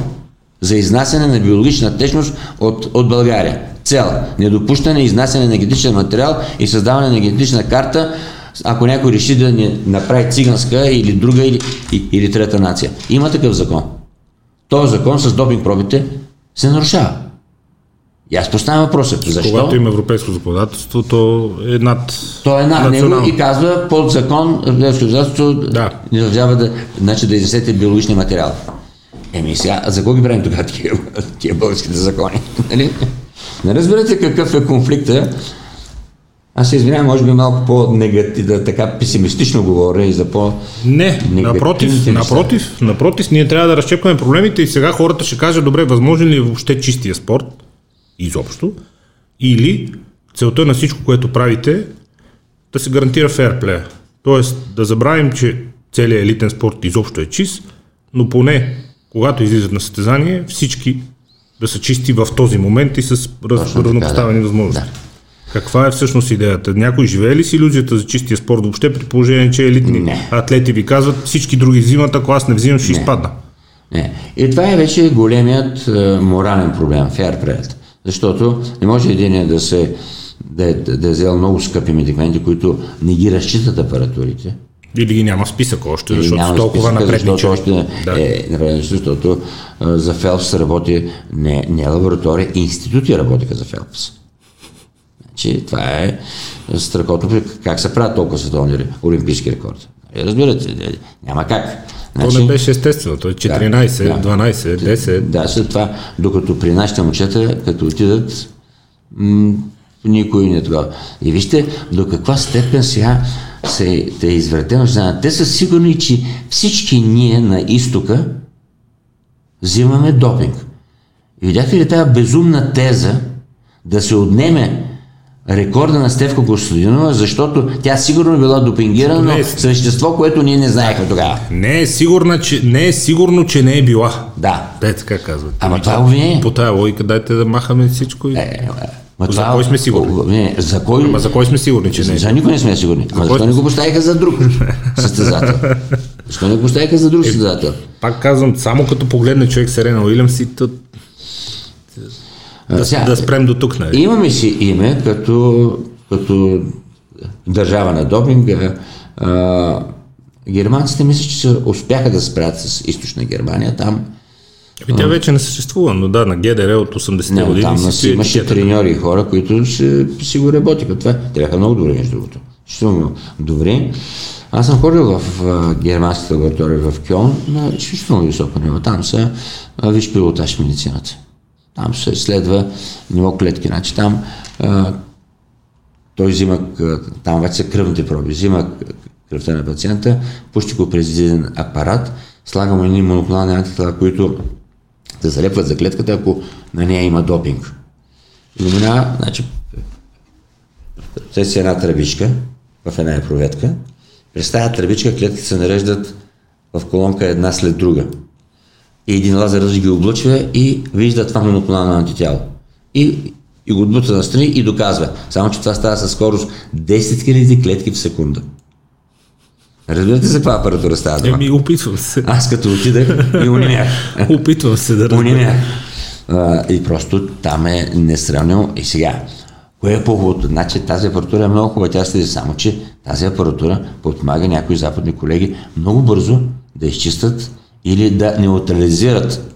за изнасяне на биологична течност от, от България. Цел – недопущане изнасяне на генетичен материал и създаване на генетична карта, ако някой реши да ни направи циганска или друга или, или трета нация. Има такъв закон. Този закон с допинг пробите се нарушава. И аз поставям въпроса. Защо? Когато има европейско законодателство, то е над. То е над него и казва под закон европейско законодателство да. не да, значи да изнесете биологични материали. Еми сега, за кого ги правим тогава тия, българските закони? Нали? Не разбирате какъв е конфликта. Аз се извинявам, може би малко по-негативно, да, така песимистично говоря и за по Не, напротив, напротив, напротив, ние трябва да разчепкаме проблемите и сега хората ще кажат, добре, възможен ли е въобще чистия спорт? изобщо, или целта на всичко, което правите, да се гарантира фейрплея. Тоест да забравим, че целият елитен спорт изобщо е чист, но поне когато излизат на състезание, всички да са чисти в този момент и с раз, равнопоставени да. възможности. Да. Каква е всъщност идеята? Някой живее ли с иллюзията за чистия спорт въобще при положение, че елитни не. атлети ви казват всички други взимат, ако аз не взимам, ще не. изпадна? Не. И това е вече големият е, морален проблем, фейрплеят. Защото не може един да се да е, да е взел много скъпи медикаменти, които не ги разчитат апаратурите. Или ги няма списък още, Или защото толкова напред Защото още да. е напредниче, защото а, за Фелпс работи не, не лаборатория, институти работиха за Фелпс. Значи, това е страхотно. Как се правят толкова световни олимпийски рекорди? Е, разбирате, е, няма как. Значи, То не беше естествено, той е 14, да, 12, 10. Да, след това, докато при нашите момчета, като отидат, м- никой не тогава. И вижте до каква степен сега се те е извратено. Те са сигурни, че всички ние на изтока взимаме допинг. И видяхте ли тази безумна теза да се отнеме рекорда на Стевка Костадинова, защото тя сигурно е била допингирана, но е, същество, което ние не знаехме тогава. Не е, сигурна, че, не е сигурно, че не е била. Да. Те така казват. Ама това обвинение. По тази логика дайте да махаме всичко. И... Е, е, Ма за това, кой сме сигурни? Не, за кой? Ама за кой сме сигурни, че не? За никой не сме сигурни. Ама защо не го поставиха за друг състезател? Защо не го поставиха за друг е, състезател? Пак казвам, само като погледне човек Серена Уилямс и да, сега, да спрем до тук, нали? Имаме си име като, като държава на допинга. А, германците мисля, че се успяха да спрят с източна Германия. Там Ами тя вече не съществува, но да, на ГДР от 80-те не, години. Там си имаше треньори и хора, които си, си го работиха. Това, те бяха много добри, между другото. Изключително добри. Аз съм ходил в германската лаборатория в Кьон на изключително високо ниво. Там са виж пилотаж в медицината. Там се изследва ниво клетки. Значи там а, той взима, там вече са кръвните проби, взима кръвта на пациента, пущи го през един апарат, слага му едни моноклонални антитела, които да залепват за клетката, ако на нея има допинг. И значи, си една тръбичка в една проветка. През тази тръбичка клетките се нареждат в колонка една след друга и един лазер ги облъчва и вижда това моноклонално антитяло. И, и го отбута настрани и доказва. Само, че това става със скорост 10 000 клетки в секунда. Разбирате за каква апаратура става дума? Еми, опитвам се. Аз като отидах и унимях. опитвам се да разбера. И просто там е несравнено. И сега, кое е по-хубавото? Значи тази апаратура е много хубава. Тя следи само, че тази апаратура подпомага някои западни колеги много бързо да изчистят или да неутрализират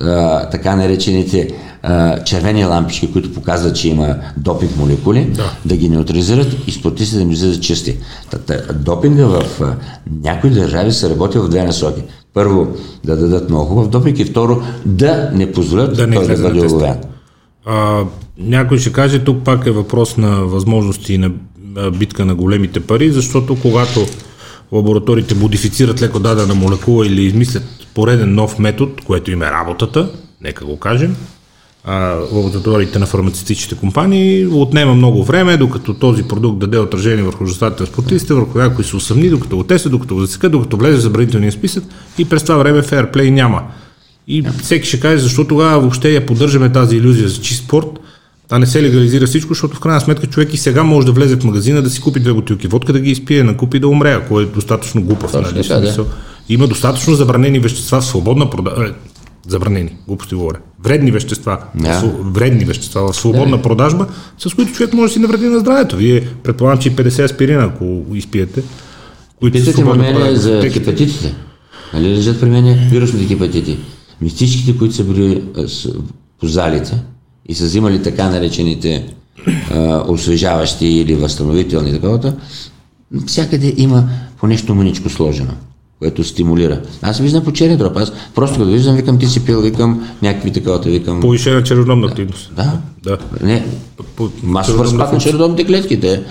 а, така наречените а, червени лампички, които показват, че има допинг молекули, Да. да ги неутрализират и спортистите да им излизат чисти. Та- та- Допинга в а, някои държави се работи в две насоки. Първо, да дадат много хубав допинг и второ, да не позволят Да не той да бъде уловен. Някой ще каже, тук пак е въпрос на възможности и на битка на големите пари, защото когато лабораториите модифицират леко дадена молекула или измислят пореден нов метод, което им е работата, нека го кажем, а, лабораториите на фармацевтичните компании отнема много време, докато този продукт даде отражение върху резултатите на спортистите, върху някой се усъмни, докато го тестят, докато го засекат, докато влезе в забранителния списък и през това време фейрплей няма. И всеки ще каже, защо тогава въобще я поддържаме тази иллюзия за чист спорт, а не се легализира всичко, защото в крайна сметка човек и сега може да влезе в магазина да си купи две бутилки водка, да ги изпие, накупи да умре, ако е достатъчно глупав. Точно нали, да. смисъл. Има достатъчно забранени вещества в свободна продажба. Забранени, глупости говоря. Вредни вещества, Да. в св- вредни вещества в свободна продажба, с които човек може да си навреди на здравето. Вие предполагам, че и 50 аспирина, ако изпиете, които Питате ме мене продажба. за Аптеките. хепатитите. Нали лежат при мене вирусните хепатити. Мистичките, които са били с, по залите и са взимали така наречените а, освежаващи или възстановителни такова, всякъде има по нещо мъничко сложено, което стимулира. Аз виждам по черен дроп. Аз просто като виждам, викам ти си пил, викам някакви такова, викам... Повишена червеномна активност. Да. Да. Не, По- масов разпад на червеновните клетки. Те,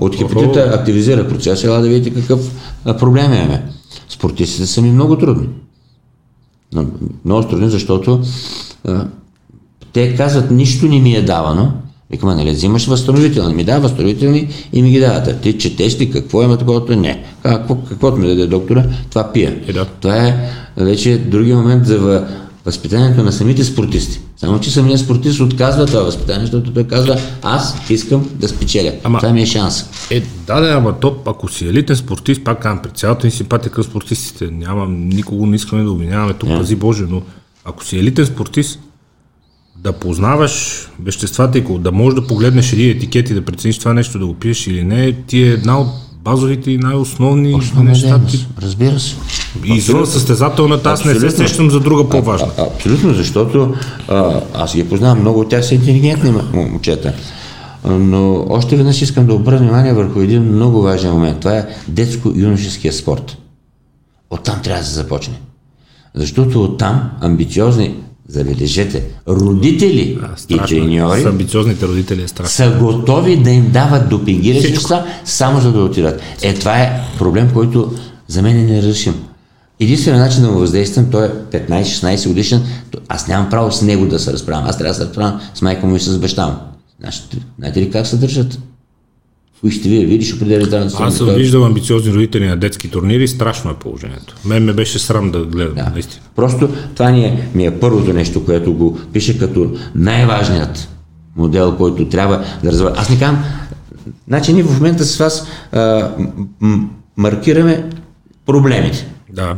от хепатита активизира процеса, ела да видите какъв проблем имаме. Спортистите са ми много трудни. Но, много трудни, защото те казват, нищо не ми е давано. Викаме, нали, взимаш възстановителни. Ми дава възстановителни и ми ги дават. А ти четеш ли какво има такова? Не. Какво, каквото ми даде доктора, това пия. Е, да. Това е вече други момент за въ- възпитанието на самите спортисти. Само, че самият спортист отказва това възпитание, защото той казва, аз искам да спечеля. Ама- Това ми е шанс. Е, да, да, ама то, ако си елитен спортист, пак казвам, при цялата ни симпатия към спортистите, няма, никого не искаме да обвиняваме тук, пази Боже, но ако си елитен спортист, да познаваш веществата и да можеш да погледнеш един етикет и да прецениш това нещо да го пиеш или не, ти е една от базовите и най-основни Основна неща. дейност. Разбира се. и извън състезателната, аз не се сещам за друга по-важна. А, абсолютно, защото а, аз ги познавам, много от тях са интелигентни момчета. А, Но още веднъж искам да обърна внимание върху един много важен момент. Това е детско-юношеския спорт. Оттам трябва да се започне. Защото оттам амбициозни, забележете, родители и Страшно. е. треньори С амбициозните родители е страшно. са готови да им дават допингиращи неща, само за да отидат. Е, това е проблем, който за мен е неразрешим. Единственият начин да му въздействам, той е 15-16 годишен, аз нямам право с него да се разправям. Аз трябва да се разправям с майка му и с баща му. Знаете ли как се държат? Ще вие видиш, определя здравната Аз съм виждал амбициозни родители на детски турнири, страшно е положението. Мен ме беше срам да гледам, Да. наистина. Просто това ни е, ми е първото нещо, което го пише като най-важният модел, който трябва да развива. Аз не казвам, значи ние в момента с вас а, м- маркираме проблемите. Да.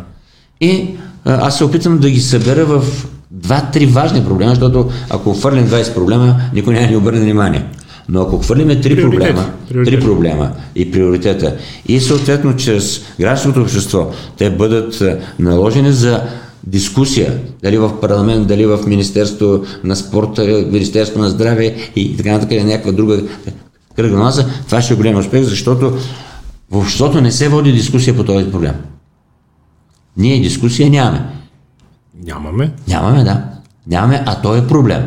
И а, аз се опитам да ги събера в два-три важни проблема, защото ако хвърлим 20 проблема, никой няма ни обърне внимание. Но ако хвърлиме три Приоритети. проблема, Приоритети. три проблема и приоритета, и съответно чрез гражданското общество, те бъдат а, наложени за дискусия, дали в парламент, дали в Министерство на спорта, Министерство на здраве и така нататък, някаква друга кръгла маса, това ще е голям успех, защото в обществото не се води дискусия по този проблем. Ние дискусия нямаме. Нямаме. Нямаме, да. Нямаме, а то е проблем.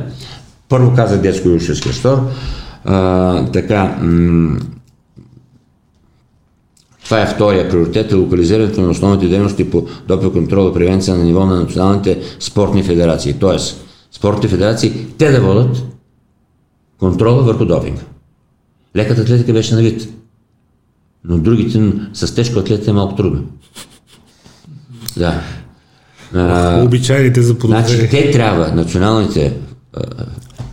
Първо казах детско-юношеския стор. А, така, м- това е втория приоритет, е локализирането на основните дейности по допинг контрол и превенция на ниво на националните спортни федерации. Тоест, спортните федерации, те да водят контрола върху допинга. Леката атлетика беше на вид. Но другите с тежко атлетика е малко трудно. Да. А, Обичайните за Значи подозрение. те трябва, националните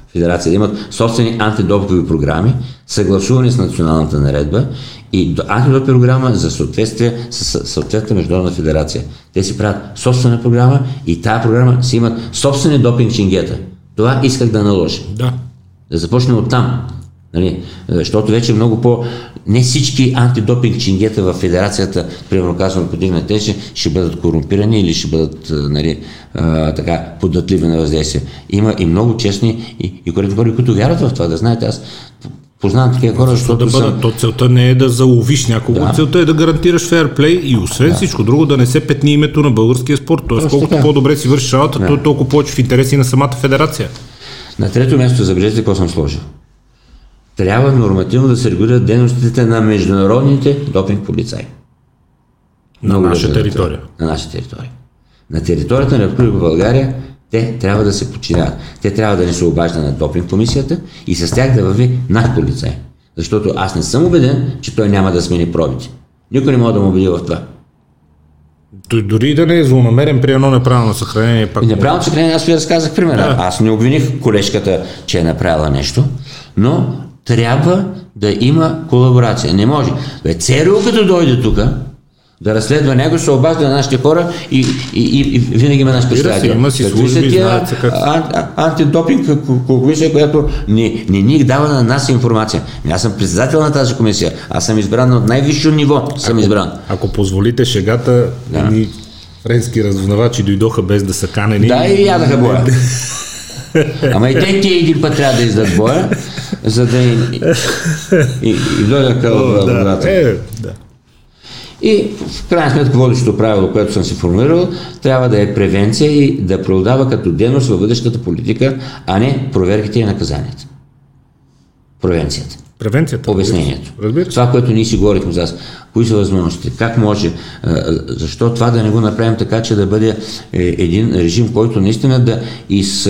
а, федерации, да имат собствени антидопингови програми, съгласувани с националната наредба и до- антидопинг програма за съответствие с съответната международна федерация. Те си правят собствена програма и тази програма си имат собствени допинг чингета. Това исках да наложа. Да. Да започнем от там. Нали? Защото вече много по... Не всички антидопинг чингета в федерацията, примерно казвам, подигна тези, ще бъдат корумпирани или ще бъдат нали, а, така податливи на въздействие. Има и много честни и, и коректни хора, които вярват в това. Да знаете, аз Познавам такива хора, защото да бъдат, то целта не е да заловиш някого, да. целта е да гарантираш фейрплей и освен да. всичко друго да не се петни името на българския спорт. Тоест, колкото така. по-добре си вършиш работа, да. толкова повече в интереси на самата федерация. На трето място, забележете какво съм сложил. Трябва нормативно да се регулират дейностите на международните допинг полицаи. На наша територия. На наша територия. На територията на Република България те трябва да се подчиняват. Те трябва да не се обажда на допинг комисията и с тях да върви наш полицай. Защото аз не съм убеден, че той няма да смени пробите. Никой не може да му убеди в това. Той дори да не е злонамерен при едно неправилно съхранение. Пак неправилно съхранение, аз ви разказах примера. Да. Аз не обвиних колежката, че е направила нещо, но трябва да има колаборация. Не може. Бе, ЦРУ като дойде тук, да разследва него, се обажда на нашите хора и, и, и, и винаги има наш представител. Има си служби, знаят как... Антидопинг комисия, която не, не ни дава на нас информация. Аз съм председател на тази комисия. Аз съм избран от най-висше ниво. Съм ако, избран. Ако позволите шегата, да. ни френски разузнавачи дойдоха без да са канени. Да, и ядаха боя. Ама и те ти един път трябва да издадат боя, за да и, и, и, дойдаха от да. Е, да. И в крайна сметка водещото правило, което съм си формулирал, трябва да е превенция и да продава като дейност във бъдещата политика, а не проверките и наказанията. Превенцията. Превенцията. Обяснението. Разбира. Това, което ние си говорихме за кои са възможностите, как може, защо това да не го направим така, че да бъде е, един режим, който наистина да из,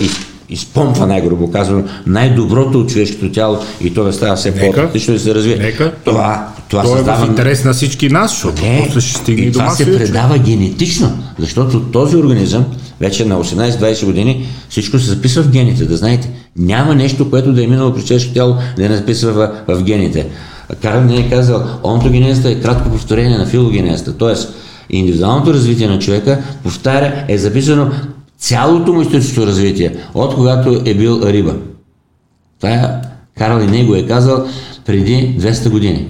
из изпомпва, най-грубо казано, най-доброто от човешкото тяло и то да става все по-отлично да се развие. Нека. Това, това, това създава... е в интерес на всички нас, защото не, после ще стигне и това се предава генетично, защото този организъм вече на 18-20 години всичко се записва в гените, да знаете. Няма нещо, което да е минало при човешкото тяло, да не записва в, в гените. Карл не е казал, онтогенезата е кратко повторение на филогенезата, т.е. индивидуалното развитие на човека повтаря, е записано цялото му историческо развитие, от когато е бил риба. Е, Карл и него е казал преди 200 години.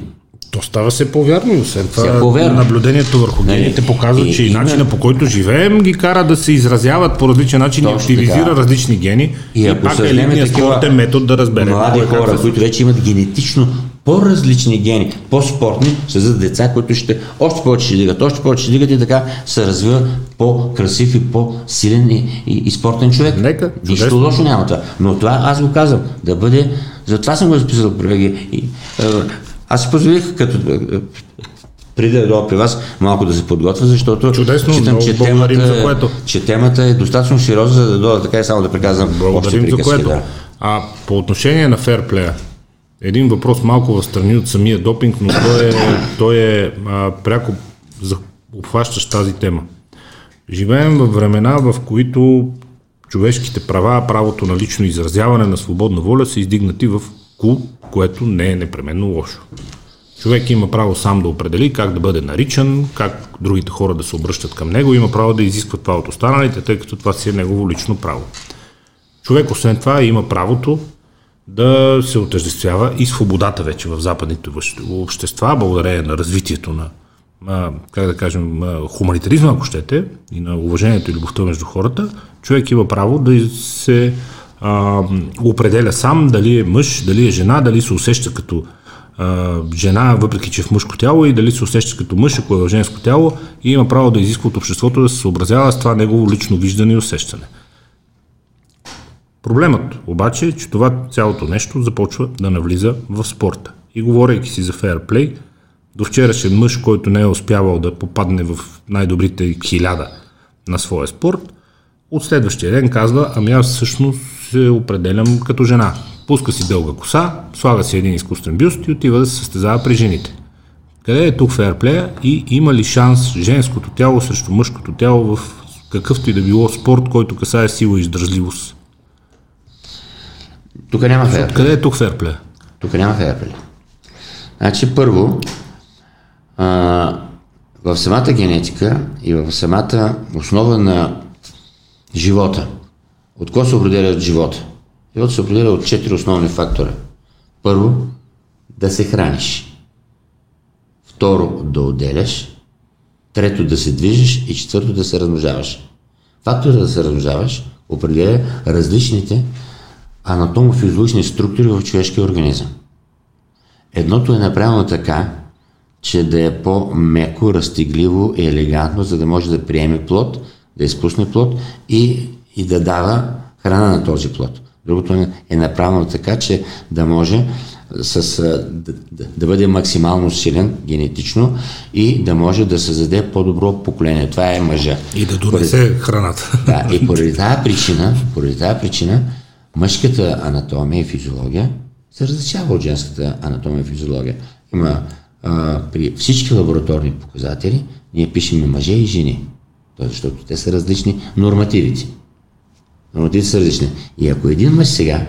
То става се по-вярно и освен това по-вярно. наблюдението върху нали? гените показва, че и, и начина по който живеем ги кара да се изразяват по различен начин и активизира така. различни гени. И, и пак е линия метод да разберем. Млади хора, които вече имат генетично по-различни гени, по-спортни, за деца, които ще още повече ще дигат, още повече ще дигат и така се развива по-красив и по-силен и, и, и спортен човек. Нека. Нищо лошо няма това. Но това аз го казвам, да бъде, затова съм го записал. И, е, аз си позволих, като е, преди да дойда при вас, малко да се подготвя, защото Чудесно, считам, че темата, за което. че темата е достатъчно сериозна, за да дойда така и само да приказвам още приказки. За което. Да. А по отношение на ферплея, един въпрос малко в страни от самия допинг, но той е, той е а, пряко обхващащ тази тема. Живеем в времена, в които човешките права, правото на лично изразяване на свободна воля са издигнати в кул, което не е непременно лошо. Човек има право сам да определи как да бъде наричан, как другите хора да се обръщат към него, има право да изисква това от останалите, тъй като това си е негово лично право. Човек, освен това, има правото да се отъждествява и свободата вече в западните общества, благодарение на развитието на, как да кажем, хуманитаризма, ако щете, и на уважението и любовта между хората, човек има право да се а, определя сам дали е мъж, дали е жена, дали се усеща като а, жена, въпреки че е в мъжко тяло и дали се усеща като мъж, ако е в женско тяло и има право да изисква от обществото да се съобразява с това негово лично виждане и усещане. Проблемът обаче е, че това цялото нещо започва да навлиза в спорта. И говорейки си за фейерплей, до вчерашен мъж, който не е успявал да попадне в най-добрите хиляда на своя спорт, от следващия ден казва, ами аз всъщност се определям като жена. Пуска си дълга коса, слага си един изкуствен бюст и отива да се състезава при жените. Къде е тук фейерплея и има ли шанс женското тяло срещу мъжкото тяло в какъвто и да било спорт, който касае сила и издържливост? Тук няма фейерплей. Къде е тук фейерплей? Тук няма фейерплей. Значи първо, а, в самата генетика и в самата основа на живота, от какво се определя от живота? Живота се определя от четири основни фактора. Първо, да се храниш. Второ, да отделяш. Трето, да се движиш. И четвърто, да се размножаваш. Фактора да се размножаваш определя различните анатомофизиологични структури в човешкия организъм. Едното е направено така, че да е по-меко, разтегливо и елегантно, за да може да приеме плод, да изпусне плод и, и да дава храна на този плод. Другото е направено така, че да може с, да, да, да бъде максимално силен генетично и да може да създаде по-добро поколение. Това е мъжа. И да донесе поради, храната. Да, и поради тази причина, поради тази причина, мъжката анатомия и физиология се различава от женската анатомия и физиология. Има а, при всички лабораторни показатели, ние пишем мъже и жени, защото те са различни нормативите. Нормативите са различни. И ако един мъж сега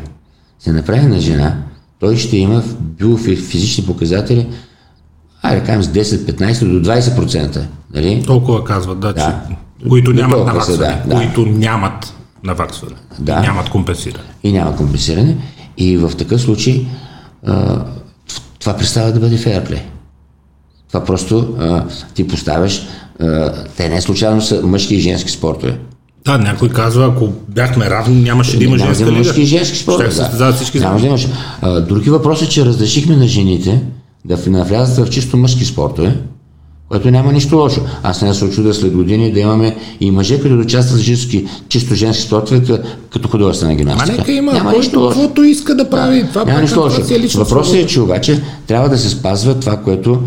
се направи на жена, той ще има биофизични показатели, айде да кажем с 10-15 до 20%. Нали? Толкова казват, да, да. че, които нямат наваксване, да, които нямат наваксване, да. нямат компенсиране. И няма компенсиране. И в такъв случай а, това представа да бъде фейерплей. Това просто а, ти поставяш, а, те не случайно са мъжки и женски спортове. Да, някой казва, ако бяхме равни, нямаше да има женска лига. Мъжки и женски спортове. Да. всички Няма да имаше. Други въпрос е, че разрешихме на жените да навлязат в чисто мъжки спортове, което няма нищо лошо. Аз не се очудя след години да имаме и мъже, които участват в женски, чисто женски спортове, като художествена гимнастика. Ма нека има, няма който, нищо лошо. Каквото иска да прави. Това няма нищо лошо. Е Въпросът е, че обаче трябва да се спазва това, което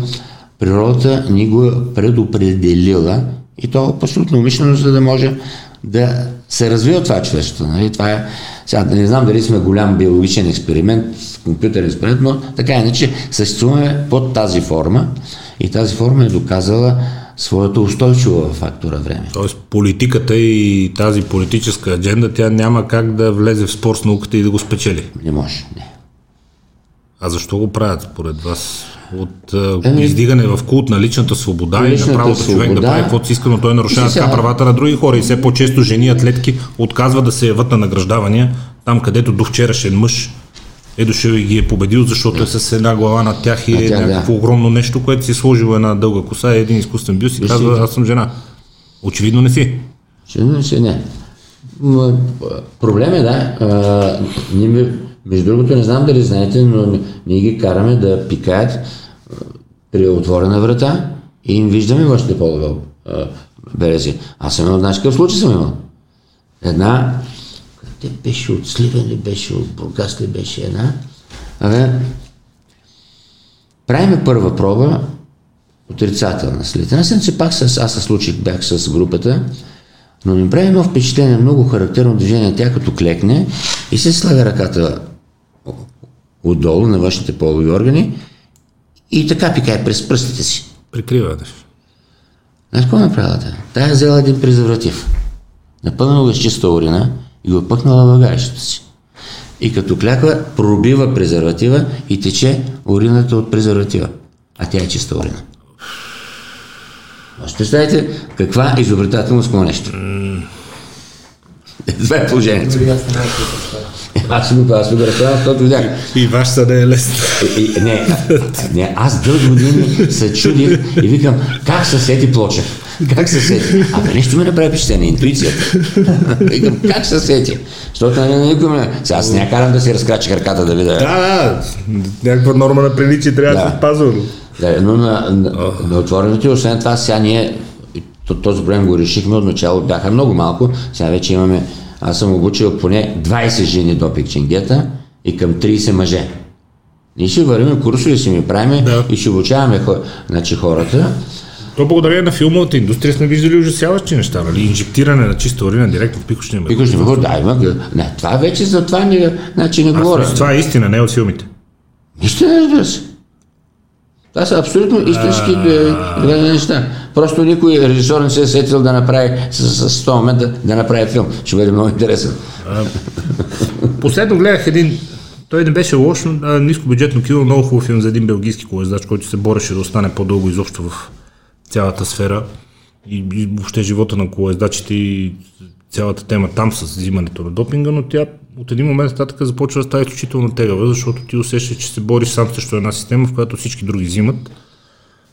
природата ни го е предопределила и то абсолютно умишлено, за да може да се развива това човечество. Нали? Това е, сега не знам дали сме голям биологичен експеримент, компютърен експеримент, но така иначе съществуваме под тази форма и тази форма е доказала своята устойчива фактора време. Тоест политиката и тази политическа адженда, тя няма как да влезе в спор с науката и да го спечели. Не може, не. А защо го правят според вас? От е, издигане в култ на личната свобода и на правото свобода, човек да прави каквото си иска, но той нарушава така правата на други хора и все по-често жени атлетки отказват да се яват на награждавания там, където до вчерашен мъж е дошъл и ги е победил, защото е с една глава над тях и е някакво да. огромно нещо, което си е сложило една дълга коса и един изкуствен бюст и казва, аз съм жена. Очевидно не си. Очевидно не си, не. Проблем е, да. А, ние между другото, не знам дали знаете, но ние ги караме да пикаят при отворена врата и им виждаме вашите полове берези. Аз съм имал, знаеш какъв случай съм имал? Една, къде беше от Сливен ли беше, от Бургас ли беше една? Абе, правиме първа проба, отрицателна. След една седмица пак с, аз се случих, бях с групата, но ми прави едно впечатление, много характерно движение, тя като клекне и се слага ръката отдолу на външните полови органи и така пикае през пръстите си. Прикрива да. Знаеш какво направила тя? Тя е взела един презерватив. Напълно го е с чиста урина и го пъкнала в гаищата си. И като кляква, пробива презерватива и тече урината от презерватива. А тя е чиста урина. Може представите каква изобретателност по нещо. Това е положението. Аз го, аз го разправям, защото видях. И ваш са не е лесно. не, не, аз дълги години се чудих и викам, как се сети плоча? Как се сети? Абе, нещо ми направи впечатление, интуицията. викам, как се сети? Защото не никой ме... Сега аз не карам да си разкрача краката да видя. Да, да, някаква норма на приличие трябва да, се спазва. Да, но на, на, на отвореното, освен това, сега ние този проблем го решихме отначало, бяха много малко, сега вече имаме аз съм обучил поне 20 жени допик ченгета и към 30 мъже. Ние ще вървим курсове, си ми правим да. и ще обучаваме значи, хората. То благодарение на филмовата индустрия сме виждали ужасяващи неща, нали? Инжектиране на чиста урина директно в пикошния мехур. Пикошния мехур, да, има. Не, това вече за това не, значи не говоря. Това е истина, не от филмите. Истина, разбира се. Това са абсолютно истински гледани неща. Просто никой режисьор не се е сетил да направи с, с 100 момент да, да направи филм. Ще бъде много интересен. Последно гледах един той не беше лош, но ниско бюджетно кино, много хубав филм за един белгийски колездач, който се бореше да остане по-дълго изобщо в цялата сфера и, и въобще живота на колездачите и цялата тема там с взимането на допинга, но тя от един момент нататък започва да става изключително тегава, защото ти усещаш, че се бориш сам срещу една система, в която всички други взимат,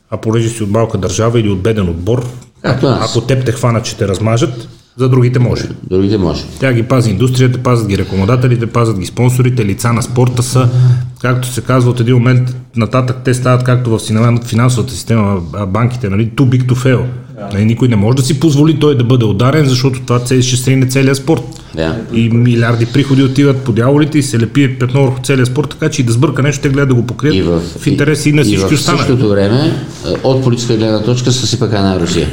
а понеже си от малка държава или от беден отбор, Както нас. ако теб те хванат, че те размажат, за другите може. Другите може. Тя ги пази индустрията, пазят ги рекламодателите, пазят ги спонсорите, лица на спорта са, както се казва, от един момент нататък те стават както в финансовата система, банките, нали, too big to fail. Нали, никой не може да си позволи той да бъде ударен, защото това ще срине целия спорт. Да. И милиарди приходи отиват по дяволите и се лепи петно върху целия спорт, така че и да сбърка нещо, те гледат да го покрият И в, в интерес и на и всички в останали. същото време, от политическа гледна точка, съсипаха на Русия.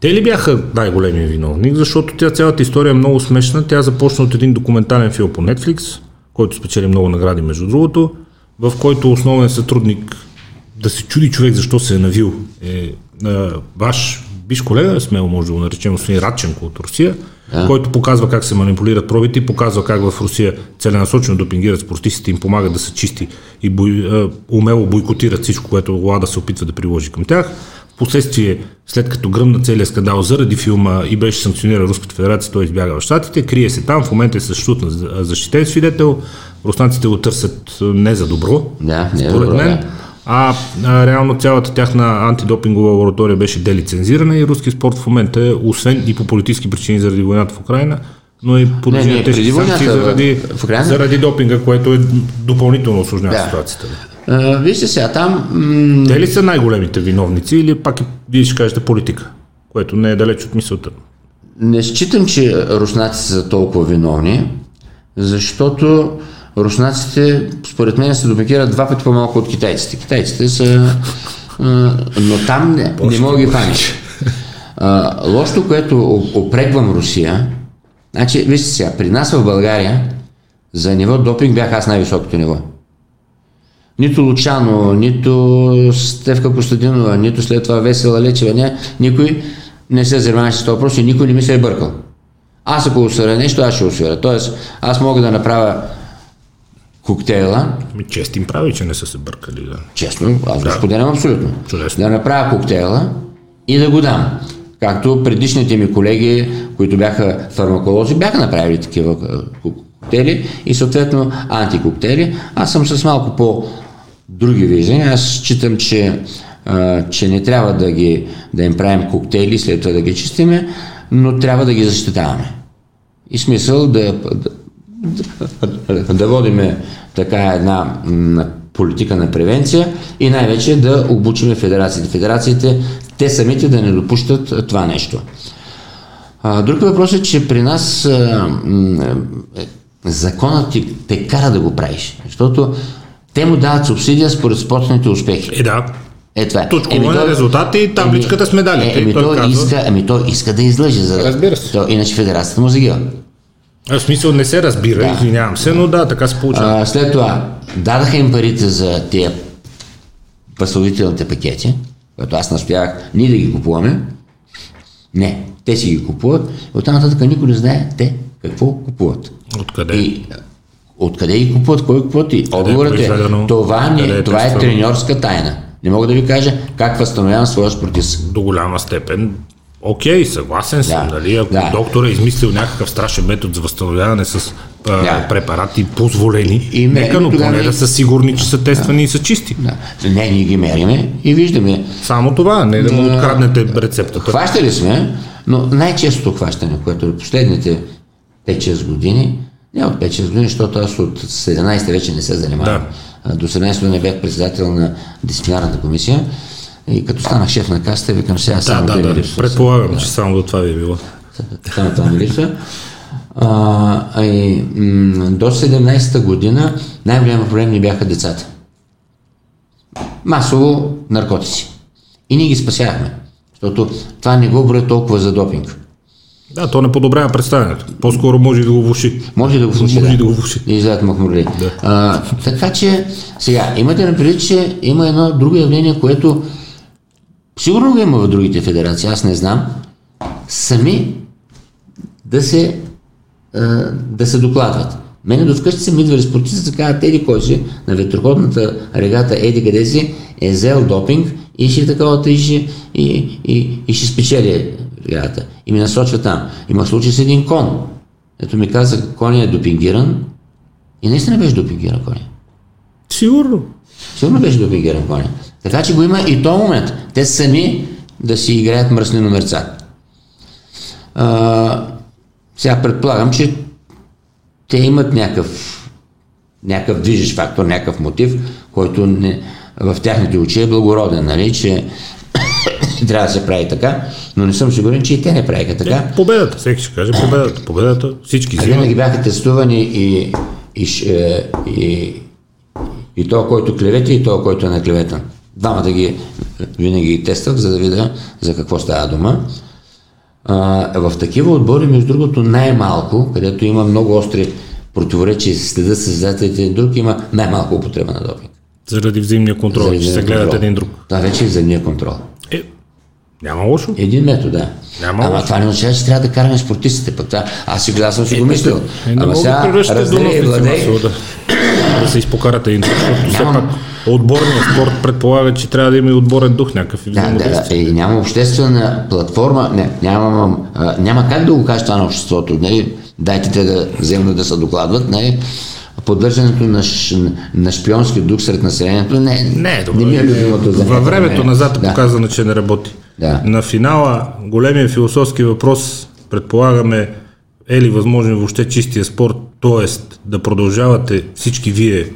Те ли бяха най-големия виновник? Защото тя цялата история е много смешна. Тя започна от един документален филм по Netflix, който спечели много награди, между другото, в който основен сътрудник да се чуди човек защо се е навил е а, ваш биш колега, смело може да го наречем, господин Радченко от Русия, Да. който показва как се манипулират пробите и показва как в Русия целенасочено допингират спортистите, им помагат да са чисти и бой, а, умело бойкотират всичко, което Лада се опитва да приложи към тях. Впоследствие, след като гръмна целият скандал заради филма и беше санкциониран Руската федерация, той избяга в Штатите, крие се там, в момента е съществува на защитен свидетел, руснаците го търсят а, не за добро, Да, не е според добро, мен. да. А, а реално цялата тяхна антидопингова лаборатория беше делицензирана и руски спорт в момента е, освен и по политически причини заради войната в Украина, но и по не, тежки санкции заради, в Украйна? заради допинга, което е допълнително осложнява Да. ситуацията. А, вижте сега, там м- Те ли са най-големите виновници или пак вие ще кажете политика, което не е далеч от мисълта? не считам, че руснаците са толкова виновни, защото руснаците, според мен, се допекират два пъти по-малко от китайците. Китайците са... но там не, не мога да ги памиш. Лошото, което о- опреквам Русия, значи, вижте сега, при нас в България за ниво допинг бях аз най-високото ниво. Нито Лучано, нито Стевка Костадинова, нито след това Весела Лечева, не, никой не се занимаваше с този въпрос и никой не ми се е бъркал. Аз ако усваря нещо, аз ще усваря. Тоест, аз мога да направя коктейла, Ми, чест им прави, че не са се бъркали. Да. честно, аз го споделям абсолютно. Чудесно. Да направя коктейла и да го дам. Както предишните ми колеги, които бяха фармаколози, бяха направили такива коктейли и съответно антикоктейли. Аз съм с малко по други виждания. Аз считам, че, а, че не трябва да, ги, да им правим коктейли, след това да ги чистиме, но трябва да ги защитаваме. И смисъл да, да, да водиме така една политика на превенция и най-вече да обучиме федерациите. Федерациите, те самите да не допущат това нещо. Друг въпрос е, че при нас е, законът ти те кара да го правиш, защото те му дават субсидия според спортните успехи. Е, да. Е, това е. Точково на резултати и табличката с медалите. Е, еми, Той той казва- иска, ами той иска да излъже. За, Разбира се. То, иначе федерацията му загива. В смисъл не се разбира, Да. извинявам се, но да, така се получава. А, след това, дадаха им парите за тия възстановителните пакети, което аз настоявах ние да ги купуваме. Не, те си ги купуват. Оттам нататък никой не знае те какво купуват. Откъде? И откъде ги купуват, кой купуват и отговорът е, това, не, е това е треньорска тайна. Не мога да ви кажа как възстановявам своя спортист. До голяма степен. Окей, съгласен съм, Да, нали? Ако да. доктор е измислил някакъв страшен метод за възстановяване с а, Да. препарати позволени, И ме- нека, но поне да са сигурни, че са тествани и са чисти. Да. Не, ние ги мериме и виждаме. Само това, не да му откраднете рецептата. Хващали сме, но най-честото хващане, което е последните 5-6 години, не от 5-6 години, защото аз от 17 вече не се занимавам. А, До 17 години бях председател на дисциплинарната комисия и като станах шеф на касата, викам сега Да, само да, да. липсва. Предполагам, че само до това ви е било. Само това ми липсва. А, и, м, до 17-та година най-голям проблем ни бяха децата. Масово наркотици. И ние ги спасявахме. Защото това не го броя толкова за допинг. Да, то не подобрява представянето. По-скоро може и да го влуши. Може да го влуши. Може и да го влуши. Да излязат махмурли. Да. А, така че, сега, имате на предвид, че има едно друго явление, което сигурно го има в другите федерации, аз не знам, сами да се, да се докладват. Мене до вкъщи са ми идвали спортисти, да казват, еди кой си, на ветроходната регата, еди къде си, е взел допинг и ще такова, и ще, и, и, и ще спечели регата. И ми насочва там. Има случай с един кон. ето ми каза, коня е допингиран и наистина беше допингиран коня. Сигурно. Сигурно беше допингиран коня. Така че го има и то момент. Те сами да си играят мръсни номерца. А, сега предполагам, че те имат някакъв, някакъв движещ фактор, някакъв мотив, който не, в тяхните очи е благороден, нали, че трябва да се прави така, но не съм сигурен, че и те не правиха така. Е, победата, всеки ще каже победата. Победата, всички взимат. винаги бяха тестувани и, и, е, и, и то, който клевети, и то, който е наклеветан. Двамата ги винаги ги тествах, за да видя за какво става дума. А, в такива отбори, между другото, най-малко, където има много остри противоречия и се следят състезателите един друг, има най-малко употреба на допинг. Заради взаимния контрол, Заради че се гледат един друг. Това вече е взаимния контрол. Е, няма лошо. Един метод, да. Няма Ама лошо. това не означава, че трябва да караме спортистите. Пък това, аз си, аз съм си го мислил. Е, Ама сега раздели и владей. да, да се изпокарате един друг, защото все пак отборният спорт предполага, че трябва да има и отборен дух някакъв и Да, да, да, и няма обществена платформа, не, няма, а, няма как да го кажа това на обществото. Не, дайте те да вземат да се докладват. Не, поддържането на, ш, на шпионски дух сред населението не, Не, е добре. не ми е любимото за Във времето назад е да. показано, че не работи. Да. На финала големия философски въпрос, предполагаме, е ли възможен въобще чистия спорт, т.е. да продължавате всички вие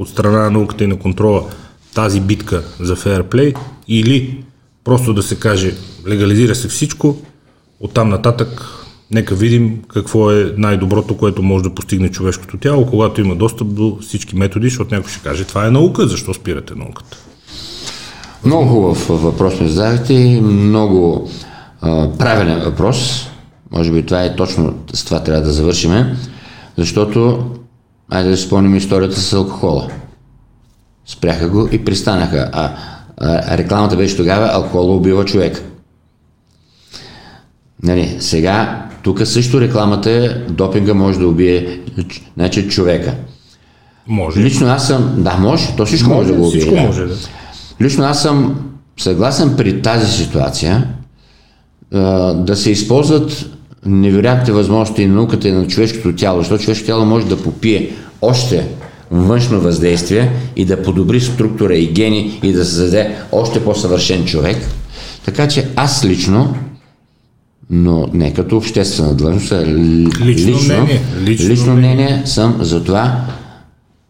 от страна на науката и на контрола тази битка за фейерплей или просто да се каже легализира се всичко, оттам нататък нека видим какво е най-доброто, което може да постигне човешкото тяло, когато има достъп до всички методи, защото някой ще каже, това е наука, защо спирате науката? Много хубав въпрос ми и много а, правилен въпрос. Може би това е точно с това трябва да завършиме, защото, айде да спомним историята с алкохола. Спряха го и пристанаха. А, а рекламата беше тогава алкохола убива човек. Нали, сега, тук също рекламата е допинга може да убие значи, човека. Може. Лично аз съм, да, може, то всичко може, да го убие. всичко да. може да. Лично аз съм съгласен при тази ситуация да се използват невероятните възможности на науката и на човешкото тяло, защото човешкото тяло може да попие още външно въздействие и да подобри структура и гени и да създаде още по-съвършен човек. Така че аз лично, но не като обществена длъжност, а ли- Лично мнение. лично, Лично лично мнение съм за това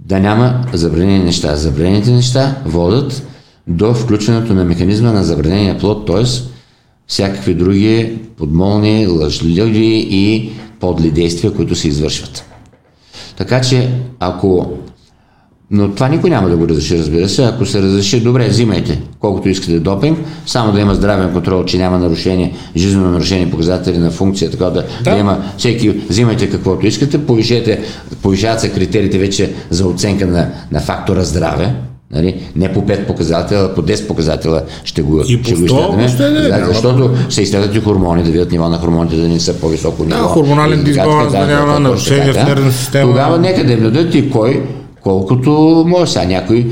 да няма забранени неща. Забранените неща водят до включването на механизма на забранения плод, т.е. всякакви други подмолни, лъжливи и подли действия, които се извършват. Така че, ако но това никой няма да го разреши, разбира се. Ако се разреши, добре, взимайте колкото искате допинг, само да има здравен контрол, че няма нарушение, жизненно нарушение, показатели на функция, така да, да. да има всеки, взимайте каквото искате, повишете, повишават се критериите вече за оценка на, на фактора здраве. Нали? Не по 5 показателя, а по 10 показателя ще го, И ще го 100 изследваме. въобще не, Да, защото се изследват и хормони, да видят нива на хормоните да не са по-високо ниво. хормонален И така, дисбаланс да няма, точно нарушения в така. нервната система. Тогава нека да им дадат и кой, колкото може. Сега някой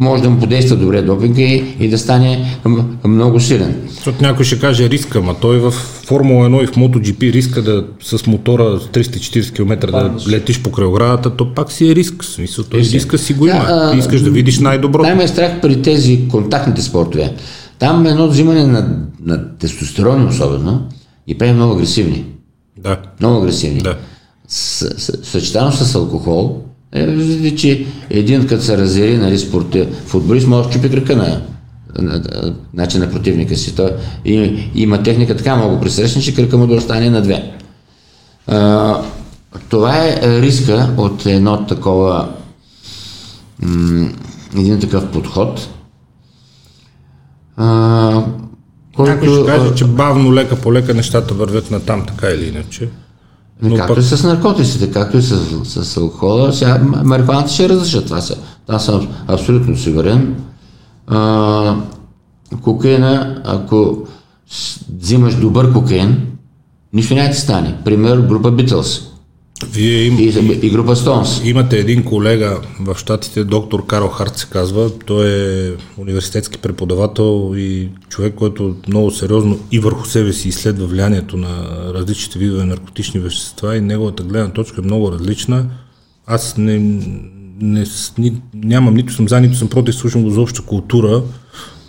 може да му подейства добре допинга и, и да стане много силен. Защото някой ще каже риска, ма той в Формула 1 и в MotoGP риска да с мотора с 340 км да летиш покрай оградата, то пак си е риск. Смисъл, той риска си го има. Да, а, Ти искаш да видиш най-доброто. Най-ме е страх при тези контактните спортове. Там едно взимане на, на тестостерони особено и прави много агресивни. Да, Много агресивни. да. С, с, съчетано с алкохол, е, виждате, че един като се разяри, нали, спорте, футболист може да чупи крака на, на, на, значи на противника си. Той и, има техника така много пресрещна, че кръка му да остане на две. А, това е риска от едно такова м, един такъв подход, а, който... Някой ще каже, че бавно, лека по лека нещата вървят на там, така или иначе. Но Но както пък- и с наркотиците, както и с, с алкохола, сега марихуаната ще разрешат това. Са. Аз съм абсолютно сигурен. А, кокаина, ако взимаш добър кокаин, нищо няма ти стане. Пример, група Beatles. Вие им, и, и група Stones. имате един колега в Штатите, доктор Карл Харт се казва. Той е университетски преподавател и човек, който много сериозно и върху себе си изследва влиянието на различните видове наркотични вещества и неговата гледна точка е много различна. Аз не, не, ни, нямам, нито съм за, нито съм против, слушам го за обща култура,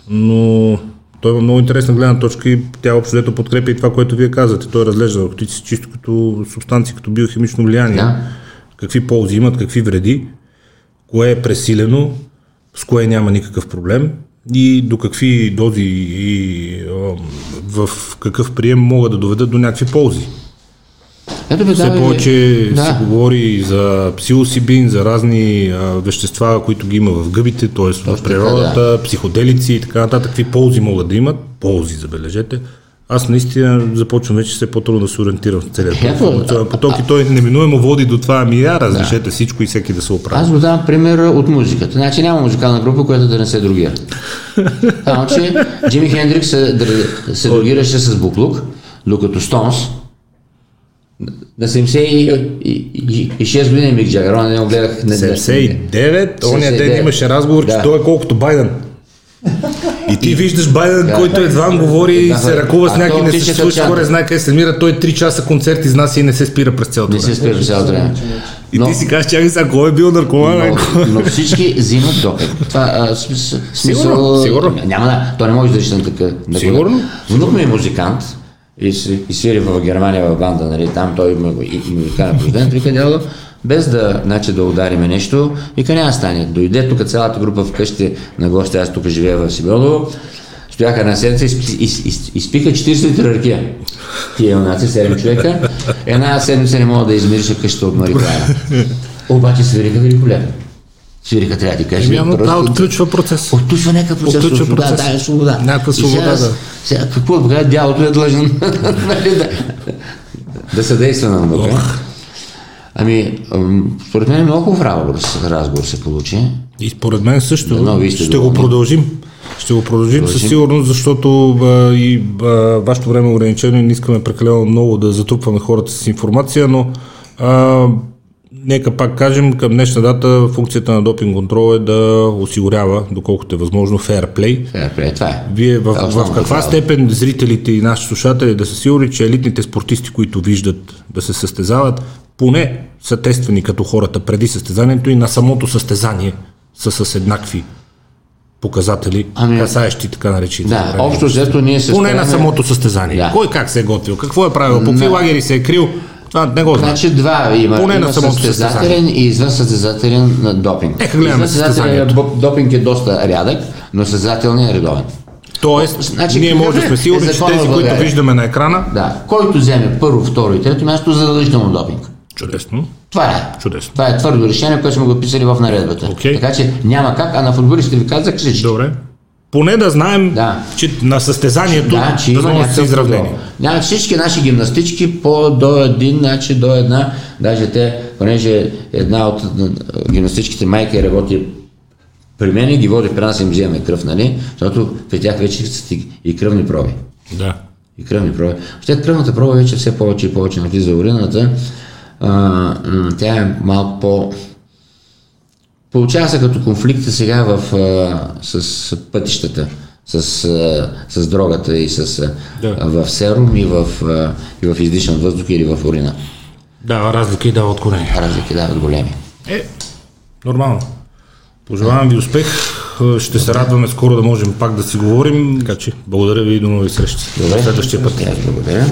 но той има много интересна гледна точка и тя общо взето подкрепя и това, което вие казвате. Той разглежда наркотици чисто като субстанции, като биохимично влияние. Да. Какви ползи имат, какви вреди, кое е пресилено, с кое няма никакъв проблем и до какви дози и а, в какъв прием могат да доведат до някакви ползи. Ето бе, Все да, повече да. се говори за псилосибин, за разни а, вещества, които ги има в гъбите, т.е. в природата, психоделици и така нататък. Какви ползи могат да имат? Ползи, забележете. Аз наистина започвам вече все по-трудно да се ориентирам в целият информационен поток и той неминуемо води до това, ами я разрешете всичко и всеки да се оправи. Аз го давам пример от музиката. Значи няма музикална група, която да не се другира. Само, че Джими Хендрикс се, се другираше с буклук, докато Стонс на 76 години Мик Джагър, он не го гледах. Не, 79, ония ден 79. имаше разговор, че той е колкото Байден. И ти виждаш Байден, Да. който едва говори и Да, се ръкува с някакви то не тича се като случва, чанта. горе знае къде се намира, той 3 часа концерт изнася и не се спира през цялото Не се време. спира през цялото време. И Но- ти си кажеш, чакай сега, кой е бил наркоман? но, всички взимат допинг. Това а, смисъл, Сигурно, сигурно. Няма да, то не може да реши на така. на Сигурно. Внук ми е музикант и, и свири в Германия в банда, нали, там той има и, и музикален президент, вика дядо, без да, значи, да удариме нещо, вика няма стане. Дойде тук цялата група вкъщи на гости, аз тук живея в Сибилово, стояха една седмица и изпи- из- из- изпиха 40 литра ракия. Тия юнаци, 7 човека. Една седмица не мога да измириша къщата от марихуана. Обаче свириха великолепно. Свириха, трябва да ти кажа. Явно просто- това отключва процес. Отключва някакъв процес. Отключва свобода, процес. Да, е свобода. Някаква свобода, сега, да. Сега, какво да кажа, дялото е длъжен нали, да, да съдейства на внука. Ами, ам, според мен много хубав разговор, се получи. И според мен също сте ще го продължим. Ще го продължим със сигурност, защото а, и а, вашето време е ограничено и не искаме прекалено много да затрупваме хората с информация, но а, нека пак кажем, към днешна дата функцията на допинг контрол е да осигурява, доколкото е възможно, фейрплей. Ферплей, това е. Вие в, Това е в основното каква степен зрителите и нашите слушатели да са сигурни, че елитните спортисти, които виждат да се състезават, поне са тествани като хората преди състезанието и на самото състезание са с еднакви показатели, Ами- касаещи така наречените. Да, време. общо взето ние се Поне на стараме- самото състезание. Да. Кой как се е готвил, какво е правил, по какви лагери се е крил, това не го знам. Значи два има. Поне на има самото състезателен и извън състезателен на допинг. Нека гледаме състезателен допинг е доста рядък, но състезателният е редовен. Тоест, Значи, ние може да какъв сме е сигурни, че законът тези, които виждаме на екрана, Да, който вземе първо, второ и трето място, задължително допинг. чудесно, Това е. чудесно. Това е твърдо решение, което сме го писали в наредбата. Окей. Така че няма как, а на футболистите ви казах всички. Добре. Поне да знаем, Да. че на състезанието Да, че има възможностите са някакъв изравнени. контрол. Няма всички наши гимнастички по до един, значи до една, даже те, понеже една от гимнастичките майка работи при мен и ги води при нас им вземаме кръв, нали? Защото при тях вече са и- кръвни проби. Да. и кръвни проби. След кръвната проба вече все повече и повече навлиза урината. А, тя е малко по... Получава се като конфликта сега в, а, с пътищата, с, а, с дрогата и с, а, Да. в серум и в, а, и в издишан въздух или в урина. Дава разлика и дава отклонение. Разлики дават големи. Е, нормално. Пожелавам ви успех. Ще се радваме скоро да можем пак да си говорим. Така че, благодаря ви и до нови срещи. Добре. Следващия път. Благодаря.